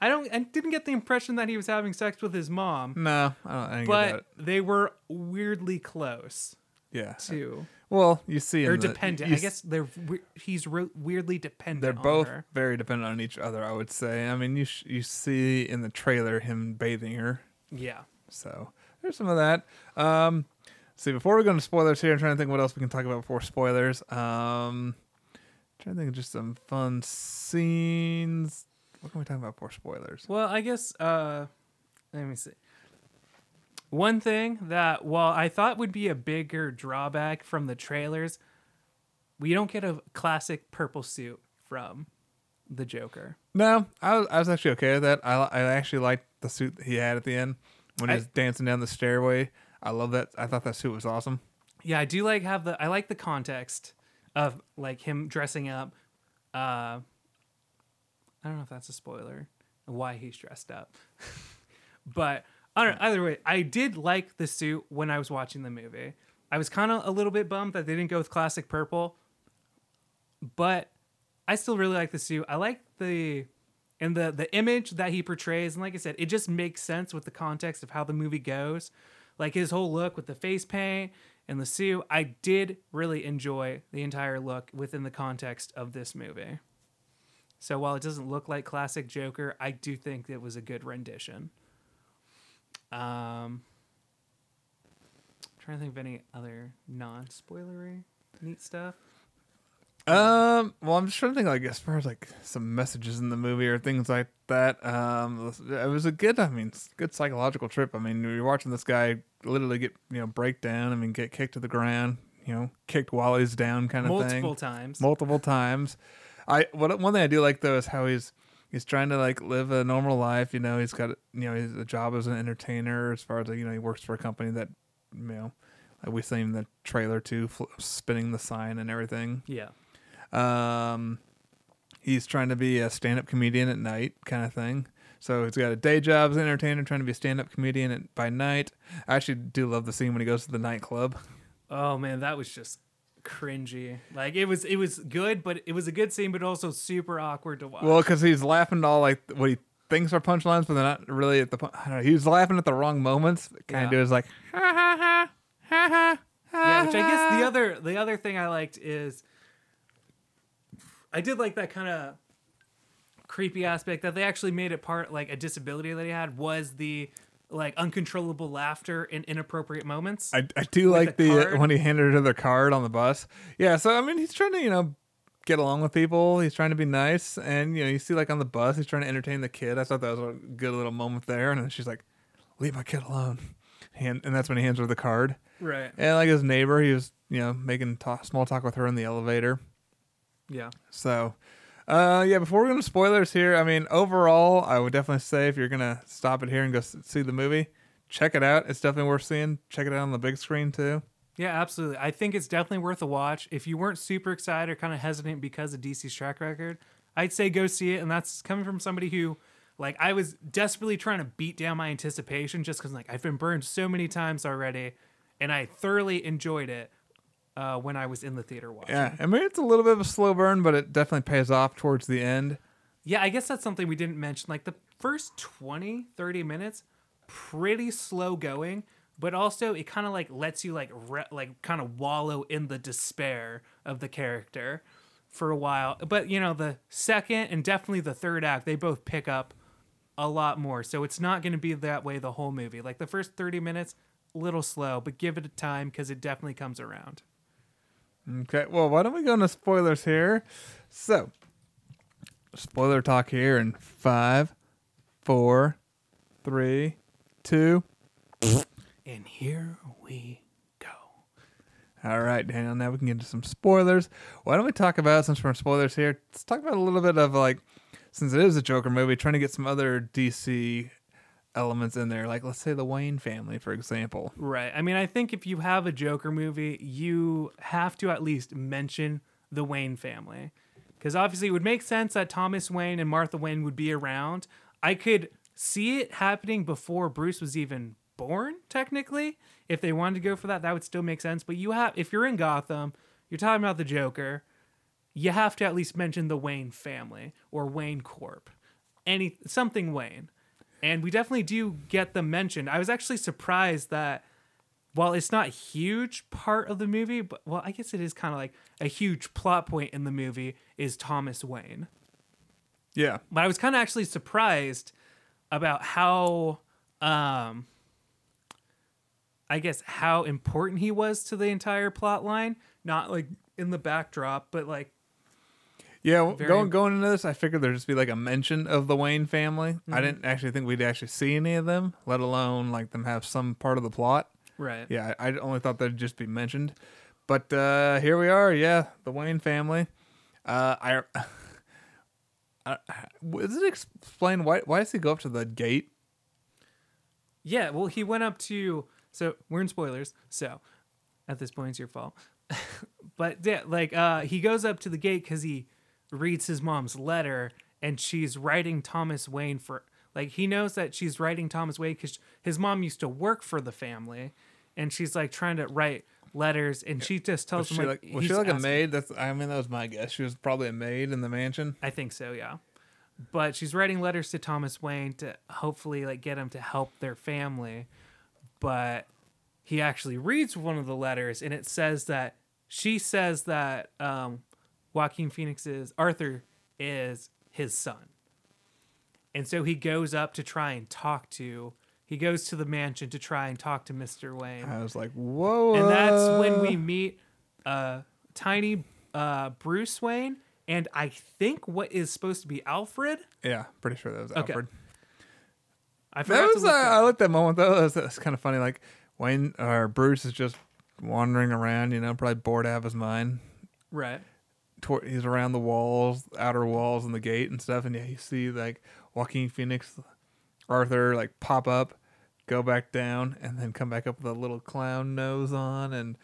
S2: i don't i didn't get the impression that he was having sex with his mom
S1: no, I don't. I didn't get that.
S2: but they were weirdly close
S1: Yeah.
S2: too
S1: Well, you see, in
S2: or
S1: the-
S2: dependent
S1: you
S2: i
S1: s-
S2: guess they're we- he's re- weirdly dependent
S1: they're
S2: on
S1: both
S2: her.
S1: very dependent on each other. I would say. I mean, you sh- you see in the trailer him bathing her,
S2: yeah
S1: so there's some of that. Um, see, before we go into spoilers here, I'm trying to think what else we can talk about before spoilers. Um, trying to think of just some fun scenes. What can we talk about before spoilers?
S2: Well, I guess uh let me see. One thing that while I thought would be a bigger drawback from the trailers, we don't get a classic purple suit from the Joker.
S1: No, I was, I was actually okay with that. I, I actually liked the suit that he had at the end when he
S2: I-
S1: was dancing down the stairway. I love that. I thought that suit was awesome.
S2: Yeah, I do like have the I like the context of like him dressing up. Uh I don't know if that's a spoiler why he's dressed up. [LAUGHS] but I don't either way, I did like the suit when I was watching the movie. I was kind of a little bit bummed that they didn't go with classic purple, but I still really like the suit. I like the and the the image that he portrays, and like I said, it just makes sense with the context of how the movie goes. Like his whole look with the face paint and the suit, I did really enjoy the entire look within the context of this movie. So while it doesn't look like classic Joker, I do think it was a good rendition. Um, trying to think of any other non-spoilery neat stuff.
S1: Um, well, I'm just trying to think like as far as like some messages in the movie or things like that. Um, it was a good, I mean, good psychological trip. I mean, you're watching this guy literally get you know break down. I mean, get kicked to the ground. You know, kicked while he's down, kind of thing.
S2: Multiple times.
S1: multiple times. I what one thing I do like though is how he's he's trying to like live a normal life. You know, he's got you know his a job as an entertainer. As far as like, you know, he works for a company that you know, like we see in the trailer too, fl- spinning the sign and everything.
S2: yeah.
S1: Um, he's trying to be a stand-up comedian at night, kind of thing. So he's got a day job as an entertainer, trying to be a stand-up comedian at, by night. I actually do love the scene when he goes to the nightclub.
S2: Oh man, that was just cringy. Like it was it was good, but it was a good scene, but also super awkward to watch.
S1: Well, because he's laughing at all like what he thinks are punchlines, but they're not really at the. I don't know. He was laughing at the wrong moments. Kind of
S2: Yeah.
S1: do is like ha ha ha ha ha.
S2: yeah, which I guess the other the other thing I liked is I did like that kind of creepy aspect that they actually made it part like a disability that he had was the like uncontrollable laughter in inappropriate moments.
S1: I, I do like
S2: the
S1: the,
S2: card?
S1: when he handed her the card on the bus. Yeah, so I mean, he's trying to you know get along with people. He's trying to be nice, and you know, you see like on the bus, he's trying to entertain the kid. I thought that was a good little moment there, and then she's like, "Leave my kid alone," and and that's when he hands her the card.
S2: right.
S1: And like his neighbor, he was you know making talk, small talk with her in the elevator.
S2: Yeah.
S1: So, uh, yeah, before we go into spoilers here, I mean, overall, I would definitely say if you're to stop it here and go see the movie, check it out. It's definitely worth seeing. Check it out on the big screen, too.
S2: Yeah, absolutely. I think it's definitely worth a watch. If you weren't super excited or kind of hesitant because of DC's track record, I'd say go see it. And that's coming from somebody who, like, I was desperately trying to beat down my anticipation just because, like, I've been burned so many times already, and I thoroughly enjoyed it uh, when I was in the theater watching.
S1: Yeah, I mean, it's a little bit of a slow burn, but it definitely pays off towards the end.
S2: Yeah, I guess that's something we didn't mention. Like the first 20, 30 minutes, pretty slow going, but also it kind of like lets you like re- like kind of wallow in the despair of the character for a while. But you know, the second and definitely the third act, they both pick up a lot more. So it's not going to be that way the whole movie. Like the first 30 minutes, a little slow, but give it a time cuz it definitely comes around.
S1: Okay, well, why don't we go into spoilers here? So, spoiler talk here in five, four, three, two.
S2: And here we go.
S1: All right, Daniel. Now we can get into some spoilers. Why don't we talk about since we're in spoilers here? Let's talk about a little bit of like, since it is a Joker movie, trying to get some other DC elements in there. Like, let's say the Wayne family, for example.
S2: Right. I mean, I think if you have a Joker movie, you have to at least mention the Wayne family. Because obviously, it would make sense that Thomas Wayne and Martha Wayne would be around. I could see it happening before Bruce was even born, technically. If they wanted to go for that, that would still make sense. But you have, if you're in Gotham, you're talking about the Joker, you have to at least mention the Wayne family or Wayne Corp. Any something Wayne. And we definitely do get them mentioned. I was actually surprised that while it's not a huge part of the movie, but well, I guess it is kind of like a huge plot point in the movie is Thomas Wayne.
S1: Yeah.
S2: But I was kind of actually surprised about how um I guess how important he was to the entire plot line, not like in the backdrop, but like
S1: Yeah,
S2: Very-
S1: going going into this, I figured there'd just be like a mention of the Wayne family.
S2: Mm-hmm.
S1: I didn't actually think we'd actually see any of them, let alone like them have some part of the plot.
S2: right.
S1: Yeah, I I only thought they'd just be mentioned. But uh here we are. Yeah, the Wayne family. Uh, I. [LAUGHS] Uh, does it explain why? Why does he go up to the gate?
S2: Yeah, well, he went up to. So we're in spoilers. So at this point, it's your fault. [LAUGHS] but yeah, like uh, he goes up to the gate because he reads his mom's letter, and she's writing Thomas Wayne for. Like he knows that she's writing Thomas Wayne because his mom used to work for the family, and she's like trying to write letters, and she just
S1: Was
S2: tells
S1: she
S2: him
S1: like,
S2: like,
S1: was she like a maid? That's I mean that was my guess. She was probably a maid in the mansion.
S2: I think so, yeah. But she's writing letters to Thomas Wayne to hopefully like get him to help their family. But he actually reads one of the letters and it says that she says that um, Joaquin Phoenix's Arthur is his son. And so he goes up to try and talk to he goes to the mansion to try and talk to Mr. Wayne
S1: I was like, whoa.
S2: and that's when
S1: uh,
S2: we meet uh tiny uh bruce wayne and i think what is supposed to be alfred
S1: Yeah, pretty sure that was
S2: Okay.
S1: Alfred.
S2: i forgot
S1: That was
S2: to
S1: uh,
S2: look that
S1: I like that moment though. That's, that's kind of funny. Like Wayne or Bruce is just wandering around. You know, probably bored out of his mind.
S2: right
S1: tor- he's around the walls, outer walls, and the gate and stuff. And yeah, you see like Joaquin Phoenix, Arthur like pop up, go back down, and then come back up with a little clown nose on. And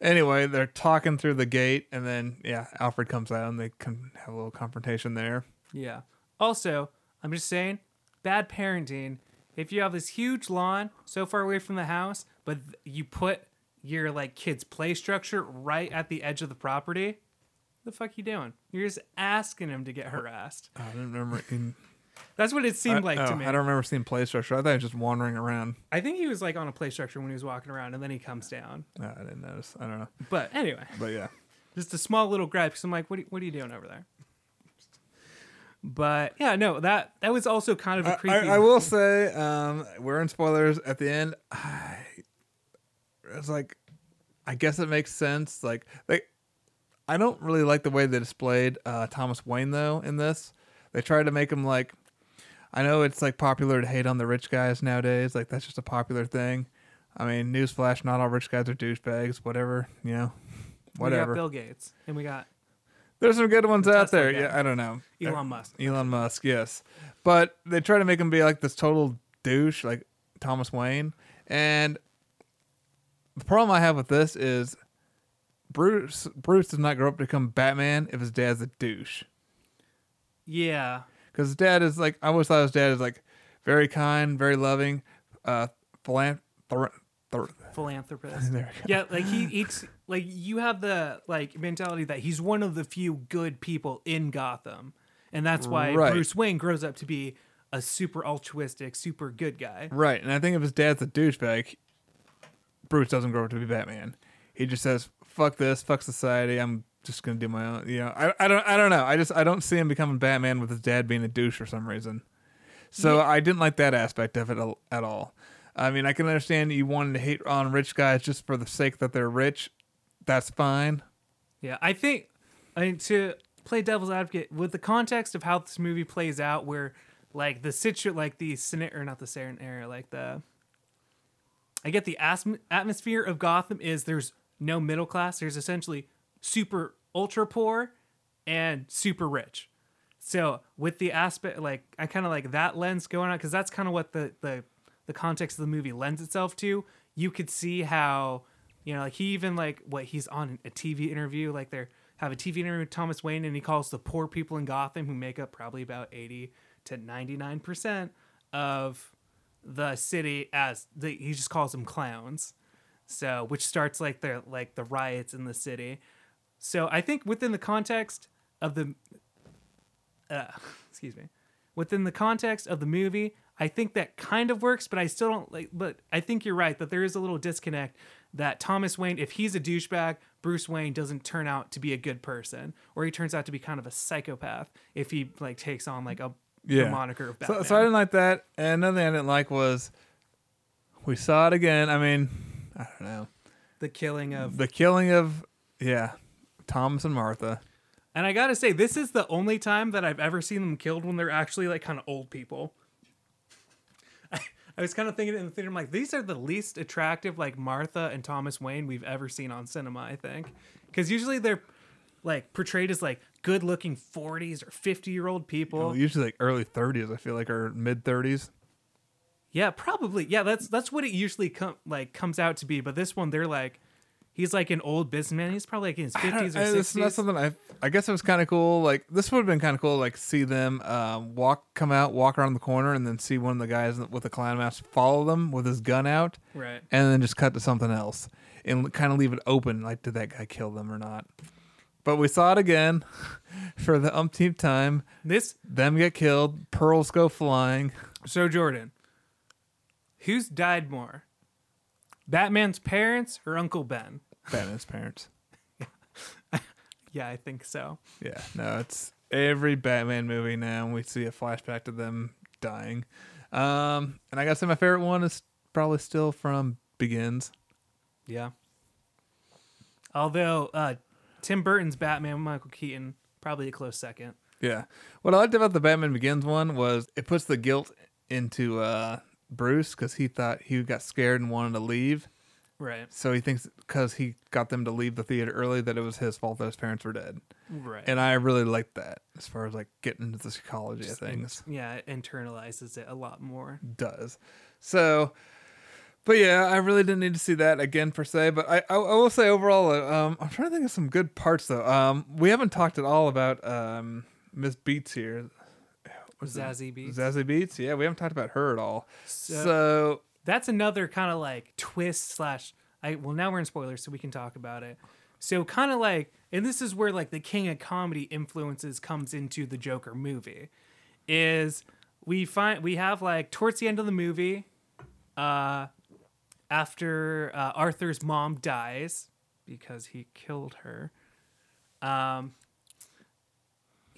S1: anyway, they're talking through the gate, and then yeah, Alfred comes out, and they can have a little confrontation there.
S2: yeah also i'm just saying bad parenting if you have this huge lawn so far away from the house but you put your like kid's play structure right at the edge of the property, the fuck you doing? You're just asking him to get harassed.
S1: I don't remember. In, [LAUGHS]
S2: That's what it seemed
S1: I,
S2: like
S1: oh,
S2: to me.
S1: I don't remember seeing play structure. I thought he was just wandering around.
S2: I think he was like on a play structure when he was walking around, and then he comes down.
S1: No, I didn't notice. I don't know.
S2: But anyway,
S1: But yeah.
S2: just a small little gripe. Because I'm like, what are, what are you doing over there? But yeah, no, that that was also kind of a
S1: I,
S2: creepy.
S1: I, I will say, um, we're in spoilers at the end. [SIGHS] I, it's like, I guess it makes sense. Like, they, I don't really like the way they displayed uh, Thomas Wayne though in this. They tried to make him like, I know it's like popular to hate on the rich guys nowadays. Like that's just a popular thing. I mean, newsflash: not all rich guys are douchebags. Whatever, you know, whatever.
S2: We got Bill Gates, and we got
S1: There's some good ones
S2: The
S1: out there.
S2: guy.
S1: Yeah, I don't know.
S2: Elon Musk.
S1: Elon Musk, yes. But they try to make him be like this total douche, like Thomas Wayne. And the problem I have with this is Bruce Bruce does not grow up to become Batman if his dad's a douche.
S2: Yeah,
S1: Because his dad is like I always thought his dad is like very kind, very loving, uh philanth- thor- thor-
S2: philanthropist. [LAUGHS]
S1: there we go.
S2: yeah, like he eats like you have the like mentality that he's one of the few good people in Gotham. And that's why
S1: Right.
S2: Bruce Wayne grows up to be a super altruistic, super good guy.
S1: Right, and I think if his dad's a douchebag, Bruce doesn't grow up to be Batman. He just says, "Fuck this, fuck society. I'm just gonna do my own." You know, I, I don't, I don't know. I just, I don't see him becoming Batman with his dad being a douche for some reason. So I didn't like that aspect of it at all. I mean, I can understand you wanting to hate on rich guys just for the sake that they're rich. That's fine.
S2: Yeah, I think I mean to play devil's advocate with the context of how this movie plays out, where like the situ like the scenario or not the scenario, like the I get the atmosphere of Gotham is there's no middle class. There's essentially super ultra poor and super rich. So with the aspect like I kind of like that lens going on because that's kind of what the the the context of the movie lends itself to. You could see how you know like he even like what he's on a TV interview like they're have a TV interview with Thomas Wayne and he calls the poor people in Gotham who make up probably about 80 to 99% of the city as the, he just calls them clowns. So, which starts like the like the riots in the city. So, I think within the context of the uh, [LAUGHS] excuse me, within the context of the movie, I think that kind of works, but I still don't like. But I think you're right that there is a little disconnect. That Thomas Wayne, if he's a douchebag, Bruce Wayne doesn't turn out to be a good person, or he turns out to be kind of a psychopath if he like takes on like a the
S1: Yeah.
S2: moniker of
S1: So, so I didn't like that. And another thing I didn't like was we saw it again. I mean, I don't know.
S2: the killing of
S1: The killing of yeah, Thomas and Martha.
S2: And I gotta say, this is the only time that I've ever seen them killed when they're actually like kind of old people. I, [LAUGHS] I was kind of thinking in the theater, I'm like, these are the least attractive like Martha and Thomas Wayne we've ever seen on cinema. I think because usually they're like portrayed as like good-looking 40s or 50-year-old people.
S1: Well, usually like early 30s, I feel like, or mid 30s.
S2: Yeah, probably. Yeah, that's that's what it usually com- like comes out to be. But this one, they're like, he's like an old businessman. He's probably like in his fifties or
S1: I- It's not
S2: sixties.
S1: something I. I guess it was kind of cool. Like this would have been kind of cool. Like see them um, walk, come out, walk around the corner, and then see one of the guys with the clown mask follow them with his gun out,
S2: Right.
S1: and then just cut to something else and kind of leave it open. Like, did that guy kill them or not? But we saw it again [LAUGHS] for the umpteenth time.
S2: This
S1: Them get killed. Pearls go flying.
S2: So Jordan, who's died more? Batman's parents or Uncle Ben?
S1: Batman's parents. [LAUGHS]
S2: Yeah, I think so.
S1: Yeah, no, it's every Batman movie now. We see a flashback to them dying. Um, and I gotta say, my favorite one is probably still from Begins.
S2: Yeah. Although uh, Tim Burton's Batman with Michael Keaton probably a close second.
S1: Yeah, what I liked about the Batman Begins one was it puts the guilt into uh, Bruce because he thought he got scared and wanted to leave.
S2: Right.
S1: So he thinks because he got them to leave the theater early that it was his fault that his parents were dead.
S2: Right.
S1: And I really liked that as far as like getting into the psychology of
S2: Just in-
S1: things.
S2: yeah, it internalizes it a lot more.
S1: does. So, but yeah, I really didn't need to see that again per se. But I, I, I will say overall, uh, um, I'm trying to think of some good parts though. Um, we haven't talked at all about um Miss Beetz here. It?
S2: Zazie Beetz.
S1: Zazie Beetz. Yeah, we haven't talked about her at all.
S2: So,
S1: So,
S2: that's another kind of like twist slash I well now we're in spoilers, so we can talk about it. So kind of like, and this is where like the king of comedy influences comes into the Joker movie, is we find we have like towards the end of the movie, uh, after uh, Arthur's mom dies because he killed her, um,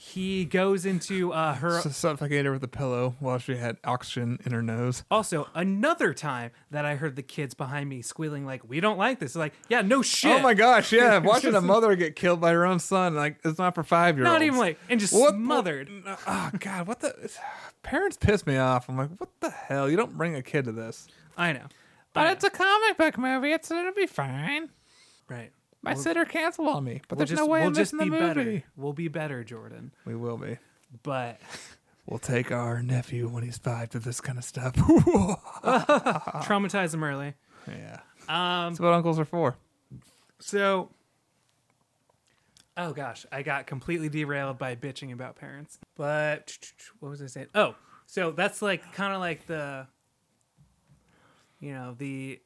S2: he goes into uh, her
S1: S- suffocate her with a pillow while she had oxygen in her nose.
S2: Also, another time that I heard the kids behind me squealing like, "We don't like this." Like, yeah, no shit.
S1: Oh my gosh, yeah. [LAUGHS] Watching a mother get killed by her own son, like, it's not for five year olds.
S2: Not even like, and just
S1: What-
S2: smothered.
S1: Oh, God, what the. Parents piss me off. I'm like, what the hell? You don't bring a kid to this.
S2: I know,
S1: But
S2: I
S1: it's a comic book movie. It's it'll be fine.
S2: right.
S1: My sitter canceled on me, but
S2: We'll
S1: there's
S2: just,
S1: no way
S2: we'll
S1: I'm
S2: just
S1: missing
S2: be
S1: the movie.
S2: better. We'll be better, Jordan.
S1: We will be.
S2: But [LAUGHS]
S1: We'll take our nephew when he's five to this kind of stuff. [LAUGHS]
S2: traumatize him early.
S1: yeah.
S2: Um.
S1: That's what uncles are for.
S2: So. Oh gosh, I got completely derailed by bitching about parents. But what was I saying? Oh, so that's like kind of like the. You know the.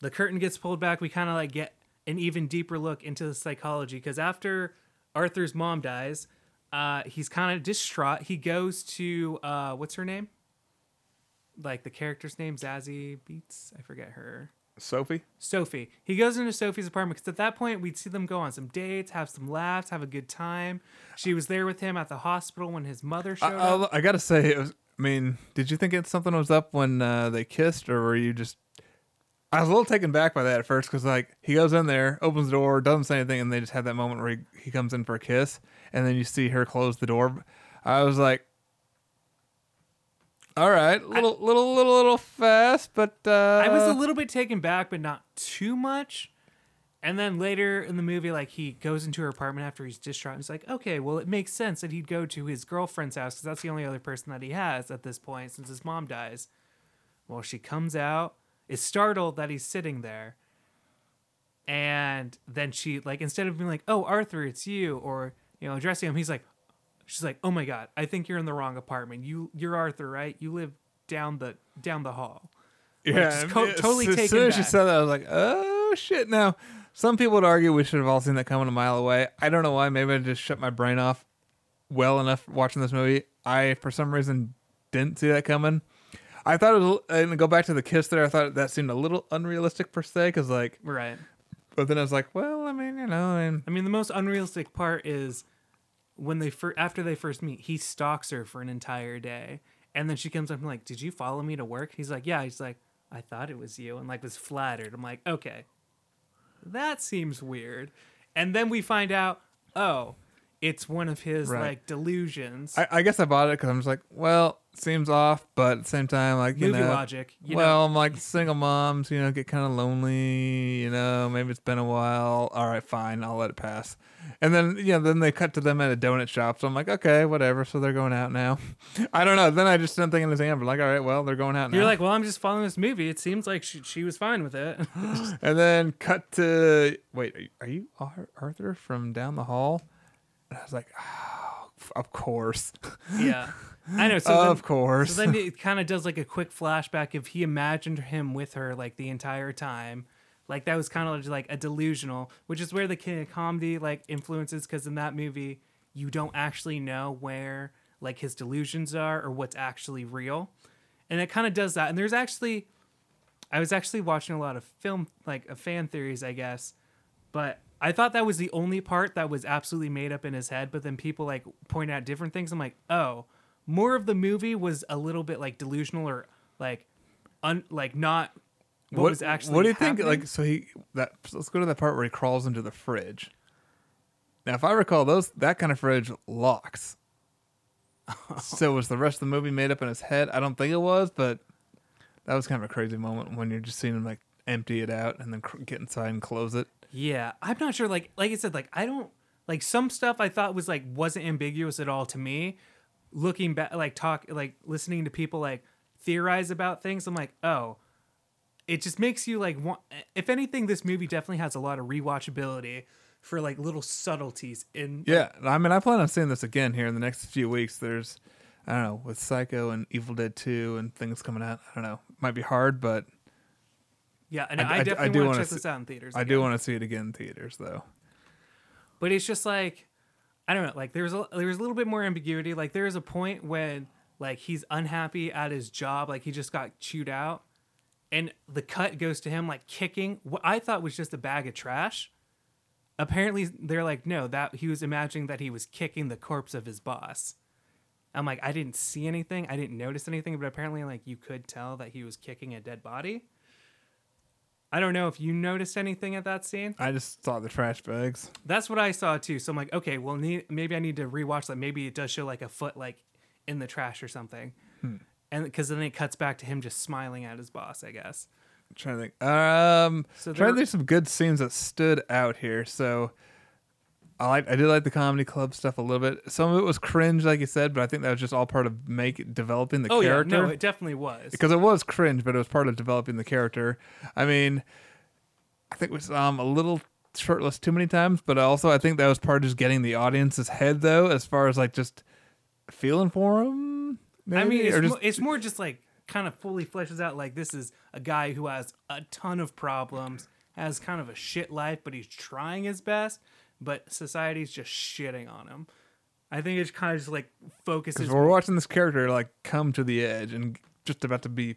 S2: The curtain gets pulled back. We kind of like get an even deeper look into the psychology because after Arthur's mom dies, uh, he's kind of distraught. He goes to uh, what's her name? Like the character's name, Zazie Beetz. I forget her.
S1: Sophie?
S2: Sophie. He goes into Sophie's apartment because at that point we'd see them go on some dates, have some laughs, have a good time. She was there with him at the hospital when his mother
S1: I,
S2: showed up.
S1: I, I gotta say, it was. I mean, did you think it, something was up when uh, they kissed, or were you just? I was a little taken back by that at first because like he goes in there, opens the door, doesn't say anything, and they just have that moment where he, he comes in for a kiss, and then you see her close the door. I was like, all right, little little little little fast, but uh,
S2: I was a little bit taken back, but not too much. And then later in the movie, like he goes into her apartment after he's distraught, and he's like, "Okay, well, it makes sense that he'd go to his girlfriend's house because that's the only other person that he has at this point since his mom dies." Well, she comes out, is startled that he's sitting there, and then she like instead of being like, "Oh, Arthur, it's you," or you know, addressing him, he's like, "She's like, oh my god, I think you're in the wrong apartment. You you're Arthur, right? You live down the down the hall."
S1: yeah,
S2: just co-
S1: as-
S2: totally
S1: as
S2: taken
S1: soon as she said that, I was like, oh shit. Now, some people would argue we should have all seen that coming a mile away. I don't know why. Maybe I just shut my brain off well enough watching this movie. I, for some reason, didn't see that coming. I thought it was, and go back to the kiss there, I thought that seemed a little unrealistic per se, because like,
S2: Right.
S1: but then I was like, well, I mean, you know, and
S2: I mean, the most unrealistic part is when they fir- after they first meet, he stalks her for an entire day, and then she comes up and like, "Did you follow me to work?" He's like, "Yeah." He's like, "I thought it was you," and like was flattered. I'm like, okay, that seems weird. And then we find out, oh, it's one of his
S1: Right.
S2: like delusions.
S1: I, I guess I bought it because I'm just like, well, seems off, but at the same time, like, you
S2: Movie
S1: know,
S2: logic. You
S1: well, I'm like [LAUGHS] single moms, you know, get kind of lonely, you know, maybe it's been a while. All right, fine, I'll let it pass. And then, you know, then they cut to them at a donut shop. So I'm like, okay, whatever. So they're going out now. [LAUGHS] I don't know. Then I just didn't think in his hand, but like, all right, well, they're going out now.
S2: you're like, well, I'm just following this movie. It seems like she, she was fine with it. [GASPS]
S1: and then cut to, wait, are you, are you Ar- Arthur from down the hall? And I was like, oh, of course. [LAUGHS]
S2: yeah, I know. So then-
S1: of course.
S2: So then it kind of does like a quick flashback if he imagined him with her like the entire time. Like that was kind of like a delusional, which is where the king of comedy like influences because in that movie you don't actually know where like his delusions are or what's actually real. And it kind of does that. And there's actually I was actually watching a lot of film like uh, fan theories, I guess. But I thought that was the only part that was absolutely made up in his head, but then people like point out different things. I'm like, "Oh, more of the movie was a little bit like delusional or like un like not what, was actually
S1: What do you think? Like, so he that. Let's go to that part where he crawls into the fridge. Now, if I recall, those that kind of fridge locks. [LAUGHS] so was the rest of the movie made up in his head? I don't think it was, but that was kind of a crazy moment when you're just seeing him like empty it out and then cr- get inside and close it.
S2: Yeah, I'm not sure. Like, like I said, like I don't like some stuff I thought was like wasn't ambiguous at all to me. Looking back, like talk, like listening to people like theorize about things, I'm like, oh, it just makes you like want. If anything, this movie definitely has a lot of rewatchability for like little subtleties in.
S1: Yeah, I mean, I plan on seeing this again here in the next few weeks. There's, I don't know, with Psycho and Evil Dead Two and things coming out. I don't know, might be hard, but
S2: Yeah, and
S1: I-
S2: I,
S1: I- I
S2: definitely
S1: do
S2: want
S1: wanna
S2: check
S1: see-
S2: this out in theaters.
S1: I
S2: again.
S1: do want to see it again in theaters though.
S2: but it's just like I don't know. Like there's a there's a little bit more ambiguity. Like there's a point when like he's unhappy at his job. Like he just got chewed out, and the cut goes to him like kicking what I thought was just a bag of trash. Apparently, they're like, no, that he was imagining that he was kicking the corpse of his boss. I'm like, I didn't see anything, I didn't notice anything, but apparently, like, you could tell that he was kicking a dead body. I don't know if you noticed anything at that scene.
S1: I just saw the trash bags.
S2: That's what I saw too. So I'm like, okay, well, need, maybe I need to rewatch that. Maybe it does show like a foot like in the trash or something, and because then it cuts back to him just smiling at his boss, I guess.
S1: trying to think. Um,
S2: So
S1: trying to
S2: there-
S1: think some good scenes that stood out here. So, I like I did like the comedy club stuff a little bit. Some of it was cringe, like you said, but I think that was just all part of make developing the
S2: Oh
S1: character.
S2: yeah, no, it definitely was.
S1: because it was cringe, but it was part of developing the character. I mean, I think we saw him a little shirtless too many times, but also I think that was part of just getting the audience's head though, as far as like just feeling for him.
S2: I mean, it's,
S1: or
S2: mo- it's more just like kind of fully fleshes out like this is a guy who has a ton of problems, has kind of a shit life, but he's trying his best, but society's just shitting on him. I think it's kind of just like focuses.
S1: we're watching this character like come to the edge and just about to be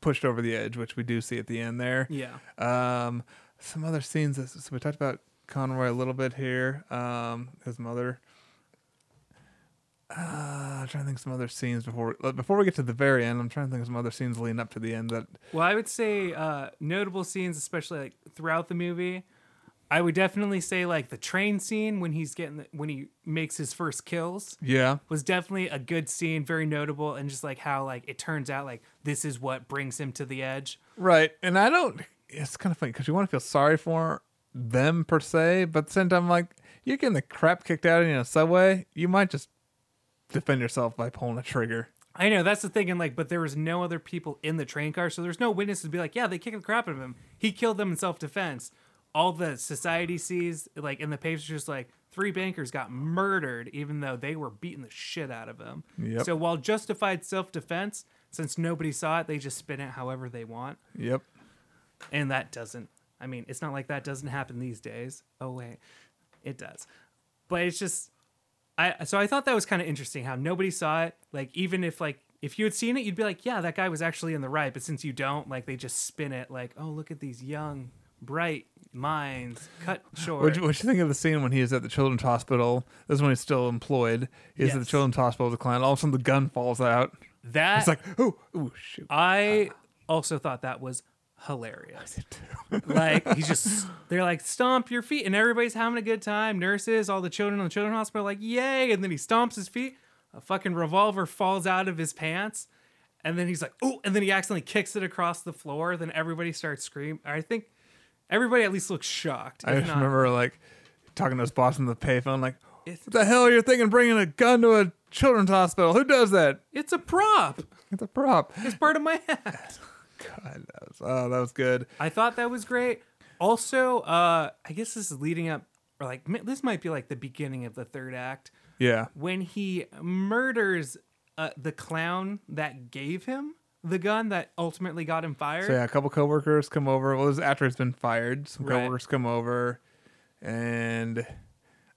S1: pushed over the edge, which we do see at the end there.
S2: Yeah.
S1: Um, some other scenes. that- So we talked about Conroy a little bit here. Um, his mother. Uh, I'm trying to think of some other scenes before before we get to the very end. I'm trying to think of some other scenes leading up to the end that
S2: Well, I would say uh, notable scenes, especially like throughout the movie. I would definitely say like the train scene when he's getting the, when he makes his first kills
S1: yeah
S2: was definitely a good scene, very notable, and just like how like it turns out like this is what brings him to the edge.
S1: right. And I don't. It's kind of funny because you want to feel sorry for them per se, but at the same time, like you're getting the crap kicked out of you in a subway, you might just defend yourself by pulling a trigger.
S2: I know that's the thing, and like, but there was no other people in the train car, so there's no witnesses to be like, yeah, they kicked the crap out of him. He killed them in self defense. All the society sees, like in the papers, just like three bankers got murdered, even though they were beating the shit out of them.
S1: Yep.
S2: So while justified self defense, since nobody saw it, they just spin it however they want,
S1: Yep.
S2: and that doesn't. I mean, it's not like that doesn't happen these days. Oh wait, it does, but it's just I so I thought that was kind of interesting how nobody saw it. Like even if like if you had seen it, you'd be like, yeah, that guy was actually in the right. But since you don't, like they just spin it like, oh, look at these young, bright minds cut [LAUGHS] short.
S1: What'd you, what'd you think of the scene when he is at the children's hospital? This is when he's still employed. He's at the
S2: Yes.
S1: children's hospital as a client. All of a sudden, the gun falls out.
S2: that
S1: It's like, oh, oh, shoot.
S2: I uh-huh. also thought that was hilarious. [LAUGHS] like he's just they're like stomp your feet and everybody's having a good time. Nurses, all the children in the children's hospital are like yay, and then he stomps his feet. A fucking revolver falls out of his pants, and then he's like oh, and then he accidentally kicks it across the floor. Then everybody starts screaming. I think everybody at least looks shocked.
S1: I just
S2: not-
S1: remember like talking to his boss on the payphone, like, "What the hell are you thinking? Bringing a gun to a children's hospital? Who does that?
S2: it's a prop.
S1: It's a prop."
S2: It's part of my hat. [LAUGHS]
S1: God, that was oh, that was good.
S2: I thought that was great. Also, uh, I guess this is leading up, or like this might be like the beginning of the third act.
S1: Yeah,
S2: when he murders uh, the clown that gave him the gun that ultimately got him fired.
S1: so yeah, a couple coworkers come over. Well, this is after it's been fired. Some
S2: Right.
S1: coworkers come over, and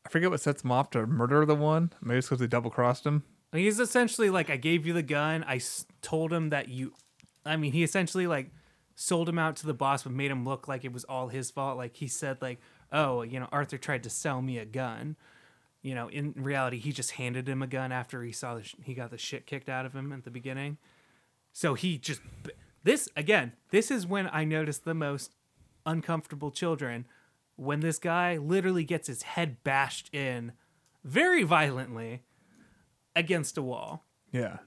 S1: I forget what sets him off to murder the one. Maybe it's because they double crossed him.
S2: He's essentially like, I gave you the gun. I s- told him that you. I mean, he essentially like sold him out to the boss, but made him look like it was all his fault. Like he said, like, oh, you know, Arthur tried to sell me a gun. You know, in reality, he just handed him a gun after he saw the sh- he got the shit kicked out of him at the beginning. So he just this again. This is when I noticed the most uncomfortable children when this guy literally gets his head bashed in very violently against a wall.
S1: Yeah,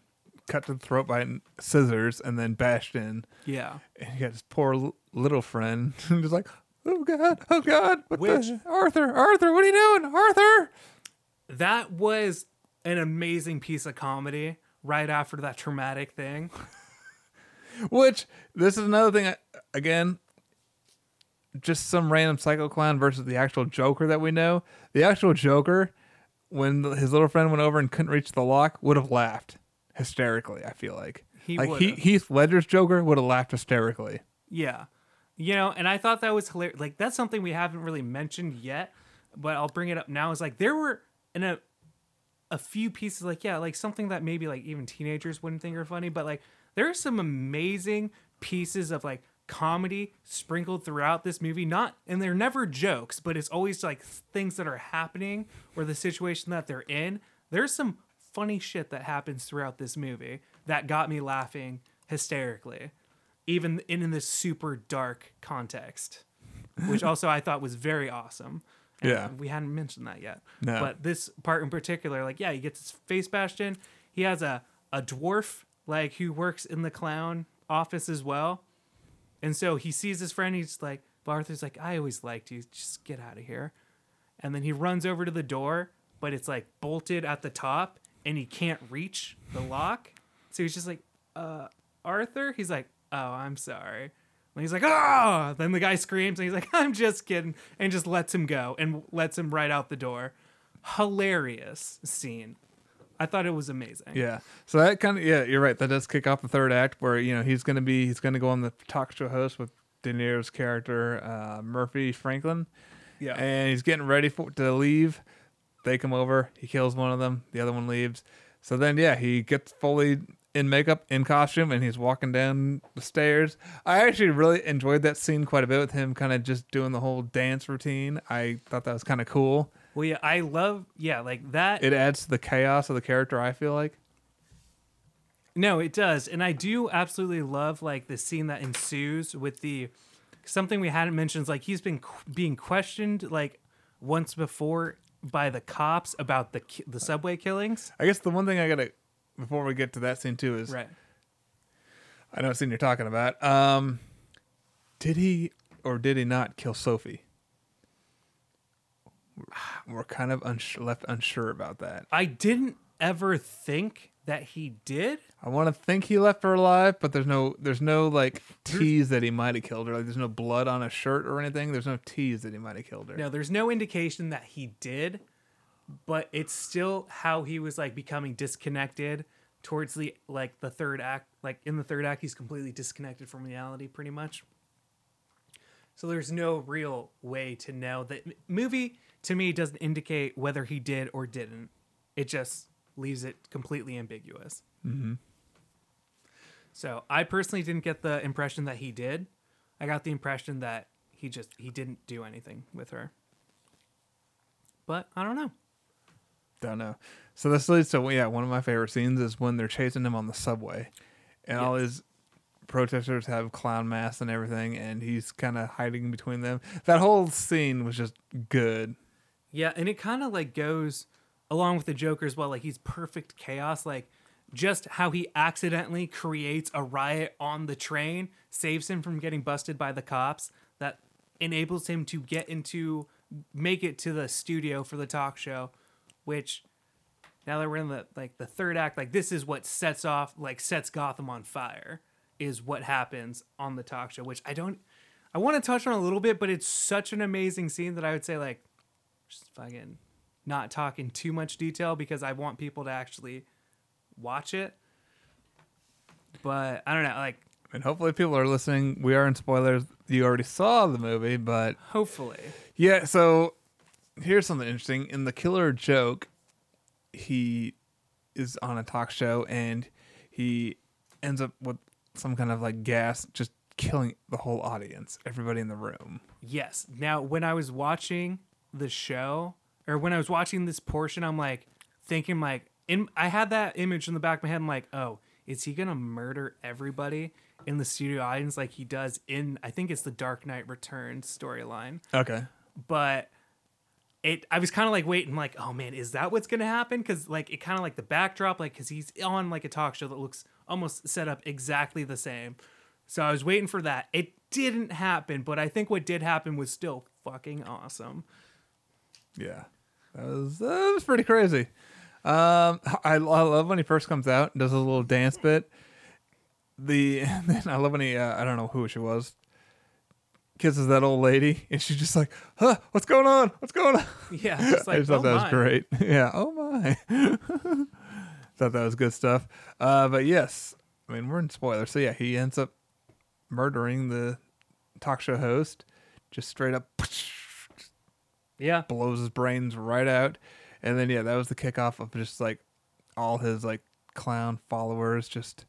S1: cut to the throat by scissors and then bashed in.
S2: Yeah.
S1: And he got his poor little friend, [LAUGHS] just like, oh god, oh god, what
S2: Which-
S1: the Arthur, Arthur, what are you doing, Arthur?
S2: That was an amazing piece of comedy right after that traumatic thing.
S1: Which this is another thing. I- Again, just some random psycho clown versus the actual Joker that we know. The actual Joker, when his little friend went over and couldn't reach the lock, would have laughed hysterically. I feel like
S2: He
S1: like
S2: would've.
S1: Heath Ledger's Joker would have laughed hysterically.
S2: Yeah. You know, and I thought that was hilarious. Like that's something we haven't really mentioned yet, but I'll bring it up now. Is like there were in a a few pieces like yeah, like something that maybe like even teenagers wouldn't think are funny, but like there are some amazing pieces of like comedy sprinkled throughout this movie. Not and they're never jokes, but it's always like things that are happening or the situation that they're in. There's some funny shit that happens throughout this movie that got me laughing hysterically, even in, in this super dark context, which also I thought was very awesome. And
S1: Yeah.
S2: we hadn't mentioned that yet.
S1: No.
S2: But this part in particular, like, yeah, he gets his face bashed in. He has a, a dwarf, like, who works in the clown office as well. And so he sees his friend. He's like, Arthur's like, I always liked you. Just get out of here. And then he runs over to the door, but it's like bolted at the top and he can't reach the lock. So he's just like, uh, Arthur? He's like, oh, I'm sorry. And he's like, oh! Then the guy screams and he's like, [LAUGHS] I'm just kidding. And just lets him go and lets him right out the door. Hilarious scene. I thought it was amazing.
S1: Yeah. So that kind of yeah, you're right. That does kick off the third act where you know he's gonna be he's gonna go on the talk show host with De Niro's character uh, Murray Franklin,
S2: Yeah.
S1: and he's getting ready for to leave. They come over. He kills one of them. The other one leaves. So then yeah, he gets fully in makeup, in costume, and he's walking down the stairs. I actually really enjoyed that scene quite a bit with him kind of just doing the whole dance routine. I thought that was kind of cool.
S2: Well, yeah, I love, yeah, like that.
S1: It adds to the chaos of the character. I feel like.
S2: No, it does, and I do absolutely love like the scene that ensues with the something we hadn't mentioned is like he's been qu- being questioned like once before by the cops about the ki- the subway killings.
S1: I guess the one thing I gotta before we get to that scene too is
S2: Right.
S1: I know what scene you're talking about. Um, did he or did he not kill Sophie? [SIGHS] We're kind of uns- left unsure about that.
S2: I didn't ever think that he did.
S1: I want to think he left her alive, but there's no there's no like tease that he might have killed her. Like there's no blood on a shirt or anything. There's no tease that he might have killed her.
S2: No, there's no indication that he did, but it's still how he was like becoming disconnected towards the like the third act. Like in the third act, he's completely disconnected from reality, pretty much. So there's no real way to know that movie to me doesn't indicate whether he did or didn't. It just leaves it completely ambiguous. Mm-hmm. So I personally didn't get the impression that he did. I got the impression that he just he didn't do anything with her. But I don't know.
S1: Don't know. So this leads to yeah, one of my favorite scenes is when they're chasing him on the subway, and all his protesters have clown masks and everything, and he's kind of hiding between them. That whole scene was just good.
S2: Yeah, and it kind of like goes along with the Joker as well. Like he's perfect chaos. Like just how he accidentally creates a riot on the train, saves him from getting busted by the cops. That enables him to get into, make it to the studio for the talk show, which now that we're in the like the third act, like this is what sets off, like sets Gotham on fire, is what happens on the talk show. Which I don't, I want to touch on a little bit, but it's such an amazing scene that I would say like just fucking not talking too much detail because I want people to actually watch it. But I don't know, like
S1: And hopefully, people are listening. We are in spoilers. You already saw the movie, but
S2: hopefully.
S1: yeah. So here's something interesting. In the Killing Joke, he is on a talk show and he ends up with some kind of like gas, just killing the whole audience, everybody in the room.
S2: Yes. Now when I was watching the show or when I was watching this portion, I'm like thinking like in I had that image in the back of my head. I'm like, oh, is he gonna murder everybody in the studio audience like he does in I think it's the Dark Knight Returns storyline.
S1: Okay.
S2: but it i was kind of like waiting like oh man is that what's gonna happen because like it kind of like the backdrop like because he's on like a talk show that looks almost set up exactly the same so i was waiting for that it didn't happen but i think what did happen was still fucking awesome
S1: Yeah, that was that was pretty crazy. Um, I, I love when he first comes out and does a little dance bit. The [LAUGHS] then I love when he uh, I don't know who she was kisses that old lady and she's just like, huh, what's going on? What's going on?
S2: yeah [LAUGHS] just like
S1: I just thought
S2: oh
S1: that was great. [LAUGHS] Yeah. Oh my. thought that was good stuff. Uh, but yes, I mean we're in spoilers, so yeah, he ends up murdering the talk show host just straight up
S2: Yeah.
S1: blows his brains right out. And then yeah, that was the kickoff of just like all his like clown followers just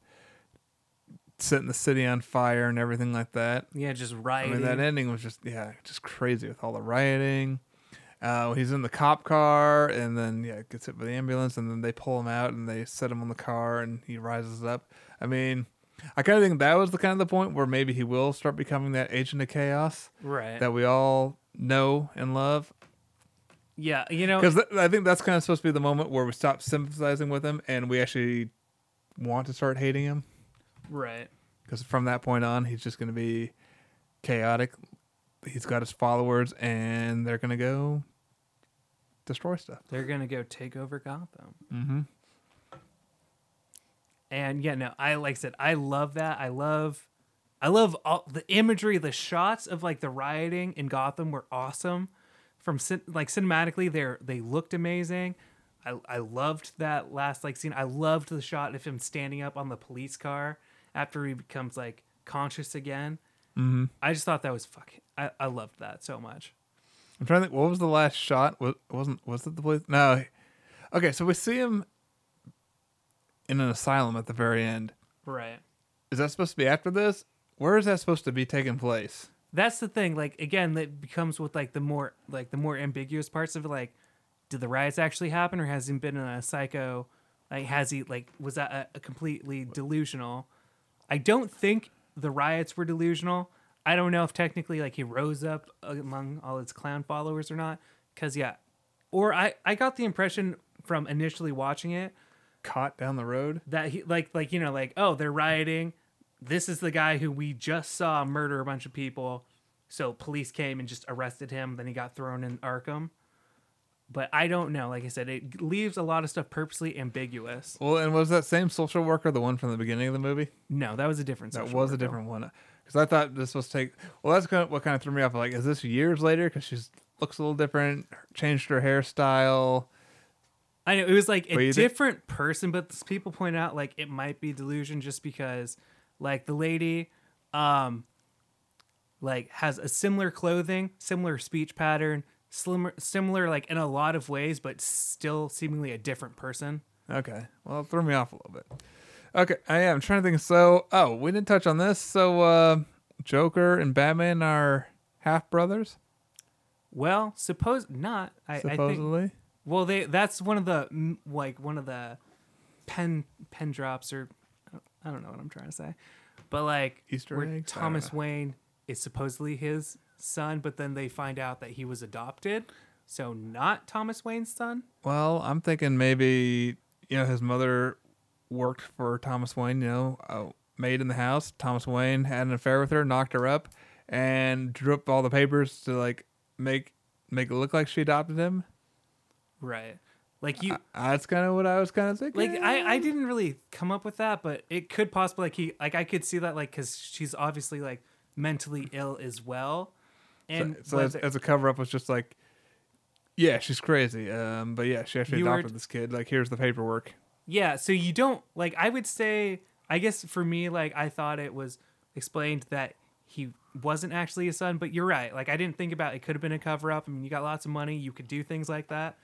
S1: setting the city on fire and everything like that.
S2: Yeah, just
S1: I
S2: rioting.
S1: mean, that ending was just yeah, just crazy with all the rioting. Uh, he's in the cop car, and then yeah, gets hit by the ambulance, and then they pull him out, and they set him on the car, and he rises up. I mean, I kind of think that was the kind of the point where maybe he will start becoming that agent of chaos
S2: right.
S1: that we all know and love.
S2: Yeah, you know,
S1: Because th- I think that's kind of supposed to be the moment where we stop sympathizing with him, and we actually want to start hating him.
S2: right.
S1: because from that point on, he's just going to be chaotic. He's got his followers, and they're going to go destroy stuff.
S2: They're gonna go take over Gotham.
S1: Mm-hmm.
S2: And yeah, no, I like I said, I love that. I love I love all the imagery, the shots of like the rioting in Gotham were awesome. From cin- like cinematically, they they looked amazing. I I loved that last like scene. I loved the shot of him standing up on the police car after he becomes like conscious again.
S1: Mm-hmm.
S2: I just thought that was fucking. I I loved that so much.
S1: I'm trying to think. What was the last shot? Was wasn't was it the place? No. Okay, so we see him in an asylum at the very end.
S2: Right.
S1: Is that supposed to be after this? Where is that supposed to be taking place?
S2: That's the thing like again that becomes with like the more like the more ambiguous parts of it like did the riots actually happen or has he been in a psycho like has he like was that a, a completely delusional? I don't think the riots were delusional. I don't know if technically like he rose up among all his clown followers or not because yeah. Or i i got the impression from initially watching it
S1: Caught down the road.
S2: that he like like you know like oh they're rioting this is the guy who we just saw murder a bunch of people so police came and just arrested him then he got thrown in arkham but i don't know like i said it leaves a lot of stuff purposely ambiguous
S1: Well, and was that same social worker the one from the beginning of the movie?
S2: no that was a different
S1: That was a different one. Because I thought this was take. Well, that's kind of what kind of threw me off. Like, is this years later? Because she looks a little different, changed her hairstyle.
S2: i know it was like a different person but people point out like it might be delusion just because like the lady um like has a similar clothing similar speech pattern similar similar like in a lot of ways but still seemingly a different person
S1: Okay. Well, it threw me off a little bit. Okay. I am trying to think. So, oh, we didn't touch on this. So, uh, Joker and Batman are half brothers,
S2: well suppose not i, I think
S1: supposedly.
S2: well they that's one of the like one of the pen pen drops or i don't know what i'm trying to say but like
S1: Easter
S2: where
S1: eggs? I don't
S2: thomas
S1: know.
S2: wayne is supposedly his son but then they find out that he was adopted so not thomas wayne's son
S1: Well, I'm thinking maybe you know his mother worked for Thomas Wayne. You know, a maid in the house. Thomas Wayne had an affair with her, knocked her up, and drew up all the papers to like make make it look like she adopted him.
S2: right like you
S1: that's kind of what I was kind of thinking.
S2: like I, I didn't really come up with that but it could possibly like he like i could see that like because she's obviously like mentally ill as well and
S1: so, so as, as a cover up was just like, yeah, she's crazy. Um, but yeah, she actually
S2: You were-
S1: adopted this kid. Like, here's the paperwork.
S2: Yeah, so you don't like I would say I guess for me like I thought it was explained that he wasn't actually a son, but you're right. Like I didn't think about it could have been a cover up. I mean, you got lots of money, you could do things like that.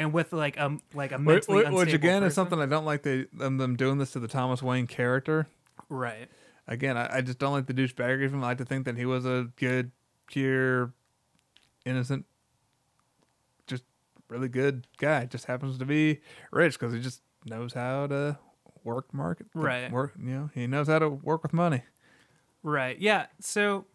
S2: And with like um like a
S1: Which,
S2: mentally
S1: which
S2: unstable
S1: again is something I don't like. They them, them doing this to the Thomas Wayne character.
S2: right.
S1: Again, I, I just don't like the douchebaggery of him. I like to think that he was a good, pure, innocent, just really good guy. Just happens to be rich because he just knows how to work market.
S2: Right.
S1: Work. You know, he knows how to work with money.
S2: Right. Yeah. So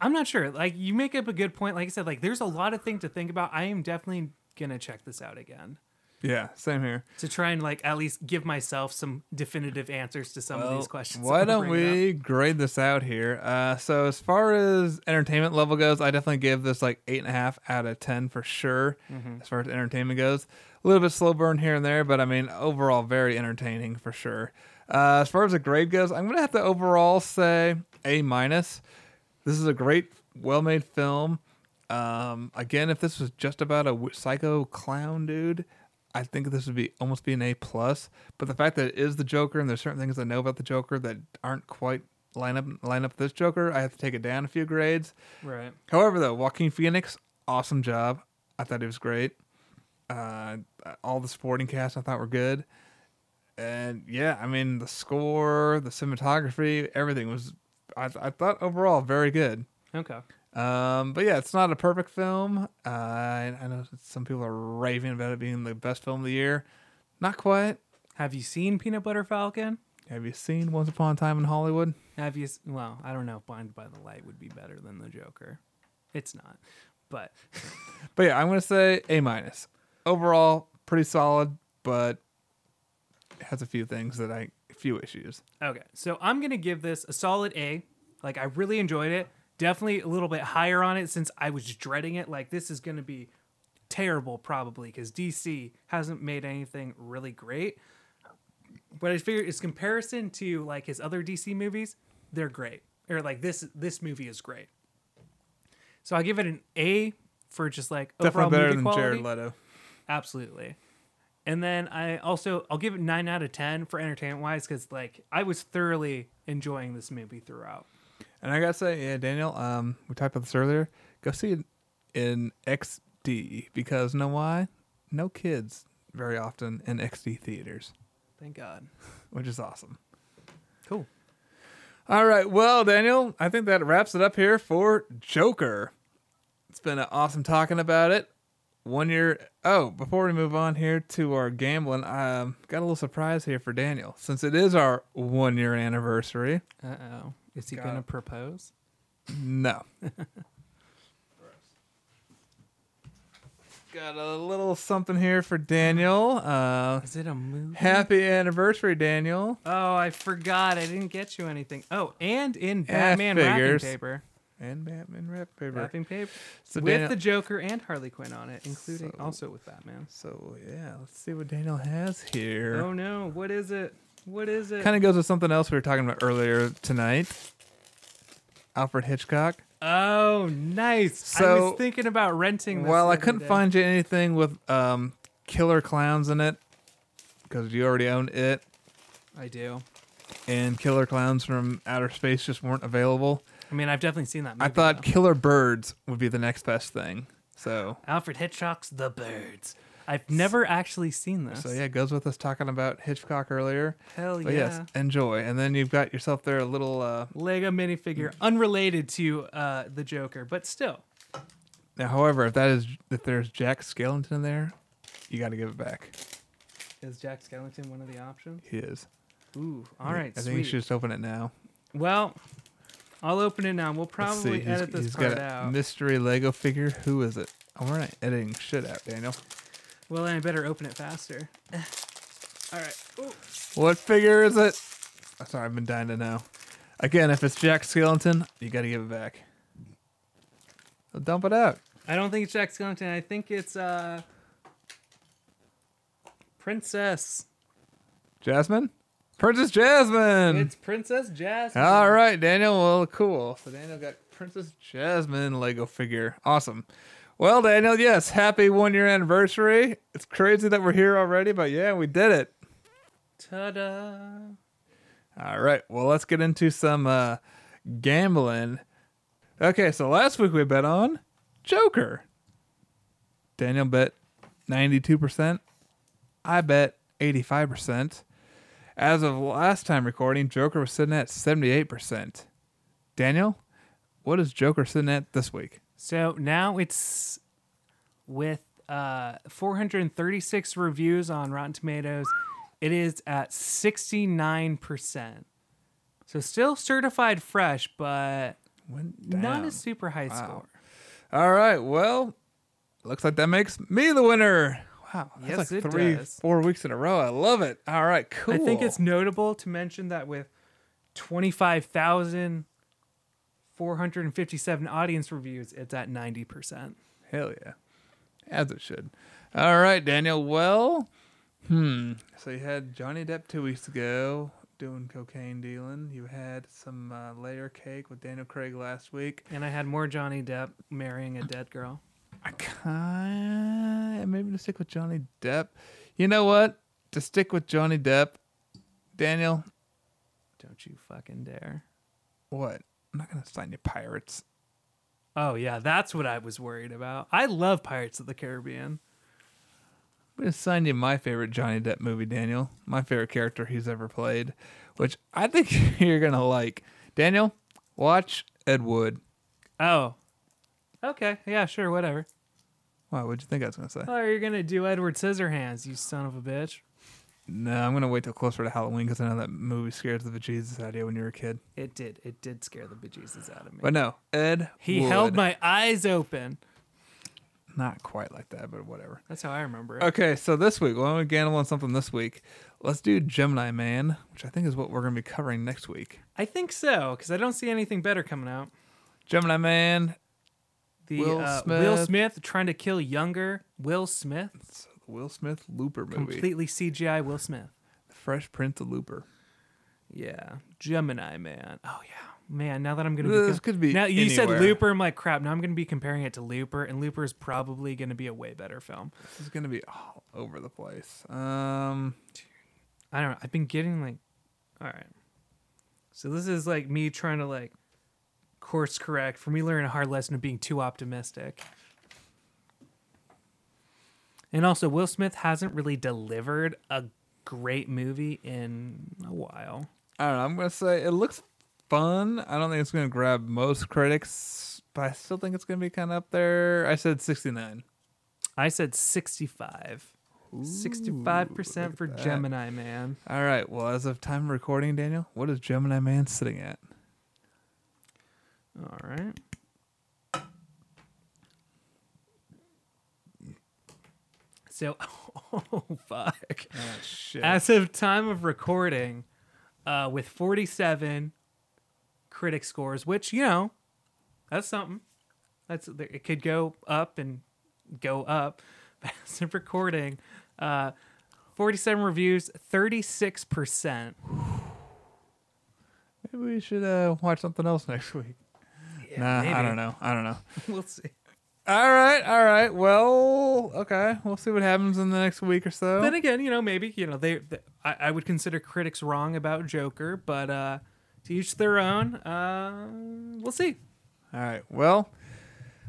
S2: I'm not sure. Like you make up a good point. Like I said, like there's a lot of things to think about. I am definitely gonna check this out again
S1: Yeah, same here.
S2: to try and like at least give myself some definitive answers to some of these questions.
S1: Why [LAUGHS] don't
S2: bringing up.
S1: we grade this out here? Uh, so as far as entertainment level goes, I definitely give this like eight and a half out of ten for sure.
S2: Mm-hmm.
S1: As far as entertainment goes, a little bit slow burn here and there, but I mean overall very entertaining for sure. Uh, as far as the grade goes, I'm gonna have to overall say A minus. This is a great, well made film. Um, again, if this was just about a w- psycho clown dude, I think this would be almost be an A plus. But the fact that it is the Joker and there's certain things I know about the Joker that aren't quite line up line up this Joker, I have to take it down a few grades.
S2: Right.
S1: However, though, Joaquin Phoenix, awesome job. I thought he was great. Uh, all the supporting cast I thought were good, and yeah, I mean the score, the cinematography, everything was. I, I thought overall very good.
S2: Okay.
S1: Um, but yeah, it's not a perfect film. Uh, I, I know some people are raving about it being the best film of the year. Not quite.
S2: Have you seen Peanut Butter Falcon?
S1: Have you seen Once Upon a Time in Hollywood?
S2: Have you? Well, I don't know. Blinded by the Light would be better than the Joker. It's not, but [LAUGHS]
S1: But yeah, I'm gonna say A minus. Overall, pretty solid, but it has a few things that I few issues.
S2: okay. So I'm gonna give this a solid A. Like I really enjoyed it. Definitely a little bit higher on it since I was dreading it. Like this is gonna be terrible probably because DC hasn't made anything really great. But I figure its comparison to like his other DC movies, they're great. Or like this this movie is great. So I give it an A for just like overall
S1: Definitely better than
S2: quality.
S1: Jared Leto.
S2: Absolutely. And then I also I'll give it nine out of ten for entertainment wise because like I was thoroughly enjoying this movie throughout.
S1: And I gotta say, yeah, Daniel, um, we talked about this earlier. Go see it in XD because know why? No kids very often in XD theaters,
S2: Thank God. [LAUGHS]
S1: which is awesome.
S2: Cool.
S1: All right, well, Daniel, I think that wraps it up here for Joker. It's been an awesome talking about it. One year. Oh, before we move on here to our gambling, um, got a little surprise here for Daniel since it is our one year anniversary.
S2: Uh oh. Is he
S1: Got
S2: gonna propose?
S1: No. [LAUGHS] got a little something here for Daniel. Uh,
S2: Is it a movie?
S1: happy anniversary, Daniel.
S2: oh, I forgot. I didn't get you anything. Oh, and in
S1: Yeah,
S2: Batman wrapping
S1: figures.
S2: paper.
S1: And Batman rap paper.
S2: Wrapping paper.
S1: So
S2: with
S1: Daniel-
S2: the Joker and Harley Quinn on it, including
S1: So-
S2: also with Batman.
S1: So yeah, let's see what Daniel has here.
S2: Oh no, what is it? What is it?
S1: Kind of goes with something else we were talking about earlier tonight. Alfred Hitchcock.
S2: Oh, nice. I was thinking about renting this.
S1: Well, I couldn't
S2: day.
S1: find you anything with um, killer clowns in it because you already own it,
S2: I do.
S1: and killer clowns from outer space just weren't available.
S2: I mean, I've definitely seen that movie.
S1: I thought
S2: though.
S1: killer birds would be the next best thing. So,
S2: Alfred Hitchcock's The Birds. I've never actually seen this.
S1: so yeah, it goes with us talking about Hitchcock earlier.
S2: Hell
S1: But
S2: yeah.
S1: yes, enjoy. And then you've got yourself there a little. Uh,
S2: Lego minifigure, unrelated to uh, the Joker, but still.
S1: now, however, if that is if there's Jack Skellington in there, you got to give it back.
S2: Is Jack Skellington one of the options?
S1: He is.
S2: Ooh, all right,
S1: I
S2: sweet.
S1: think you should just open it now.
S2: Well, I'll open it now. We'll probably
S1: see.
S2: edit
S1: he's,
S2: this
S1: he's
S2: part
S1: got a
S2: out.
S1: mystery Lego figure. Who is it? Oh, we're not editing shit out, Daniel.
S2: Well, then I better open it faster. [SIGHS] all right. Ooh.
S1: What figure is it? Oh, sorry, I've been dying to know. Again, if it's Jack Skellington, you got to give it back. So dump it out.
S2: I don't think it's Jack Skellington. I think it's uh, Princess.
S1: Jasmine? Princess Jasmine!
S2: It's Princess Jasmine.
S1: All right, Daniel. Well, cool. So Daniel got Princess Jasmine Lego figure. Awesome. Well, Daniel, yes, happy one year anniversary. It's crazy that we're here already, but yeah, we did it.
S2: Ta-da!
S1: All right. Well, let's get into some uh, gambling. Okay, so last week we bet on Joker. Daniel bet 92%. I bet 85%. As of last time recording, Joker was sitting at 78%. Daniel, what is Joker sitting at this week?
S2: So now it's with uh, 436 reviews on Rotten Tomatoes. It is at 69%. So still certified fresh, but not a super high score.
S1: All right. Well, looks like that makes me the winner. Wow. That's
S2: Yes,
S1: like three,
S2: does.
S1: four weeks in a row. I love it. All right. Cool.
S2: I think it's notable to mention that with 25,457 audience reviews, it's at 90%.
S1: Hell yeah. As it should. All right, Daniel. Well, hmm. So you had Johnny Depp two weeks ago doing cocaine dealing. You had some uh, layer cake with Daniel Craig last week.
S2: And I had more Johnny Depp marrying a dead girl.
S1: I kind of maybe to stick with Johnny Depp. You know what? To stick with Johnny Depp, Daniel,
S2: Don't you fucking dare.
S1: What? I'm not gonna sign you pirates.
S2: Oh yeah, that's what I was worried about. I love Pirates of the Caribbean.
S1: I'm gonna sign you my favorite Johnny Depp movie, Daniel. My favorite character he's ever played, which I think [LAUGHS] you're gonna like. Daniel, watch Ed Wood.
S2: Oh. Okay. Yeah, sure, whatever.
S1: Why? What'd you think I was gonna say?
S2: Oh, you're gonna do Edward Scissorhands, you son of a bitch.
S1: No, I'm gonna wait till closer to Halloween because I know that movie scares the bejesus out of you when you were a kid.
S2: It did. It did scare the bejesus out of me.
S1: But no, Ed.
S2: he
S1: Wood.
S2: held my eyes open.
S1: Not quite like that, but whatever.
S2: That's how I remember it.
S1: Okay, so this week, well, we gamble on something this week. Let's do Gemini Man, which I think is what we're gonna be covering next week.
S2: I think so, because I don't see anything better coming out.
S1: Gemini Man,
S2: The
S1: Will
S2: uh, Will
S1: Smith.
S2: Smith trying to kill younger Will Smith.
S1: it's Will Smith Looper movie,
S2: Completely CGI Will Smith.
S1: Fresh Prince of Looper.
S2: Yeah, Gemini Man. Oh yeah, man. Now that I'm gonna be,
S1: This could be
S2: now you said. Looper. I'm like crap. Now I'm gonna be comparing it to Looper, and Looper is probably gonna be a way better film.
S1: This is gonna be all over the place. Um,
S2: I don't know. I've been getting like, all right. So this is like me trying to like course correct for me learning a hard lesson of being too optimistic. And also, Will Smith hasn't really delivered a great movie in a while.
S1: I don't know. I'm gonna say it looks fun. I don't think it's gonna grab most critics, but I still think it's gonna be kind of up there. I said 69.
S2: I said 65. 65% for. Gemini Man.
S1: All right. Well, as of time of recording, Daniel, what is Gemini Man sitting at?
S2: All right. So, [LAUGHS] oh, fuck.
S1: Oh, shit.
S2: As of time of recording, uh, with 47 critic scores, which, you know, that's something. That's It could go up and go up. [LAUGHS] But as of recording, uh, 47 reviews, 36%.
S1: Maybe we should uh, watch something else next week. nah,
S2: maybe.
S1: I don't know. I don't know. [LAUGHS]
S2: we'll see.
S1: All right, all right. Well, okay. We'll see what happens in the next week or so.
S2: Then again, you know, maybe you know they. they I, I would consider critics wrong about Joker, but uh, to each their own. Uh, we'll see.
S1: All right. Well,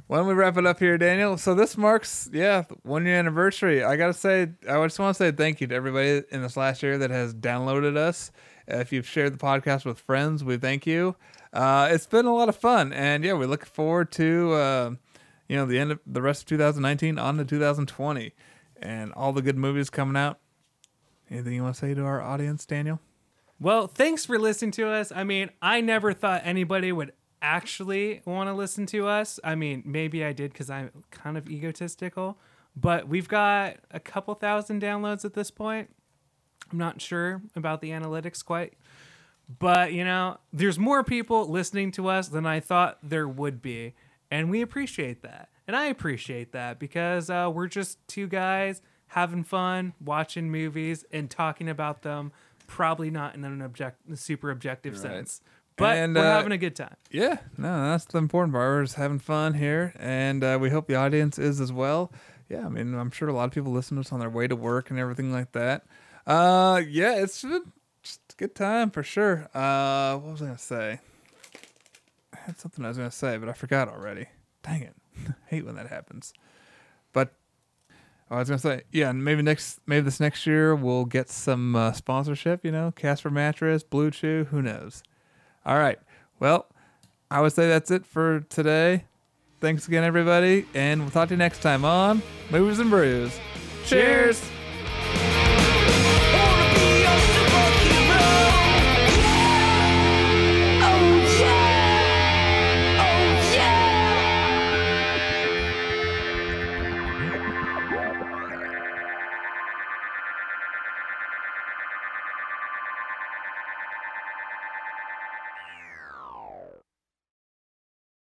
S1: why don't we wrap it up here, Daniel? So this marks, yeah, one year anniversary. I gotta say, I just want to say thank you to everybody in this last year that has downloaded us. If you've shared the podcast with friends, we thank you. Uh, it's been a lot of fun, and yeah, we look forward to uh, you know the end of the rest of 2019 on to 2020, and all the good movies coming out. Anything you want to say to our audience, Daniel?
S2: Well, thanks for listening to us. I mean, I never thought anybody would actually want to listen to us. I mean, maybe I did because I'm kind of egotistical, but we've got a couple thousand downloads at this point. I'm not sure about the analytics quite, but you know, there's more people listening to us than I thought there would be, and we appreciate that. And I appreciate that because uh, we're just two guys having fun, watching movies, and talking about them. Probably not in an object, super objective
S1: Right.
S2: sense, but
S1: And,
S2: we're
S1: uh,
S2: having a good time.
S1: Yeah, no, that's the important part. We're just having fun here, and uh, we hope the audience is as well. Yeah, I mean, I'm sure a lot of people listen to us on their way to work and everything like that. Uh, yeah, it's just a good time for sure. Uh, what was I gonna say? I had something I was gonna say, but I forgot already. Dang it! [LAUGHS] hate when that happens. But oh, I was gonna say, yeah, and maybe next, maybe this next year we'll get some uh, sponsorship. You know, Casper mattress, BlueChew, who knows? All right. Well, I would say that's it for today. Thanks again, everybody, and we'll talk to you next time on Movies and Brews. Cheers.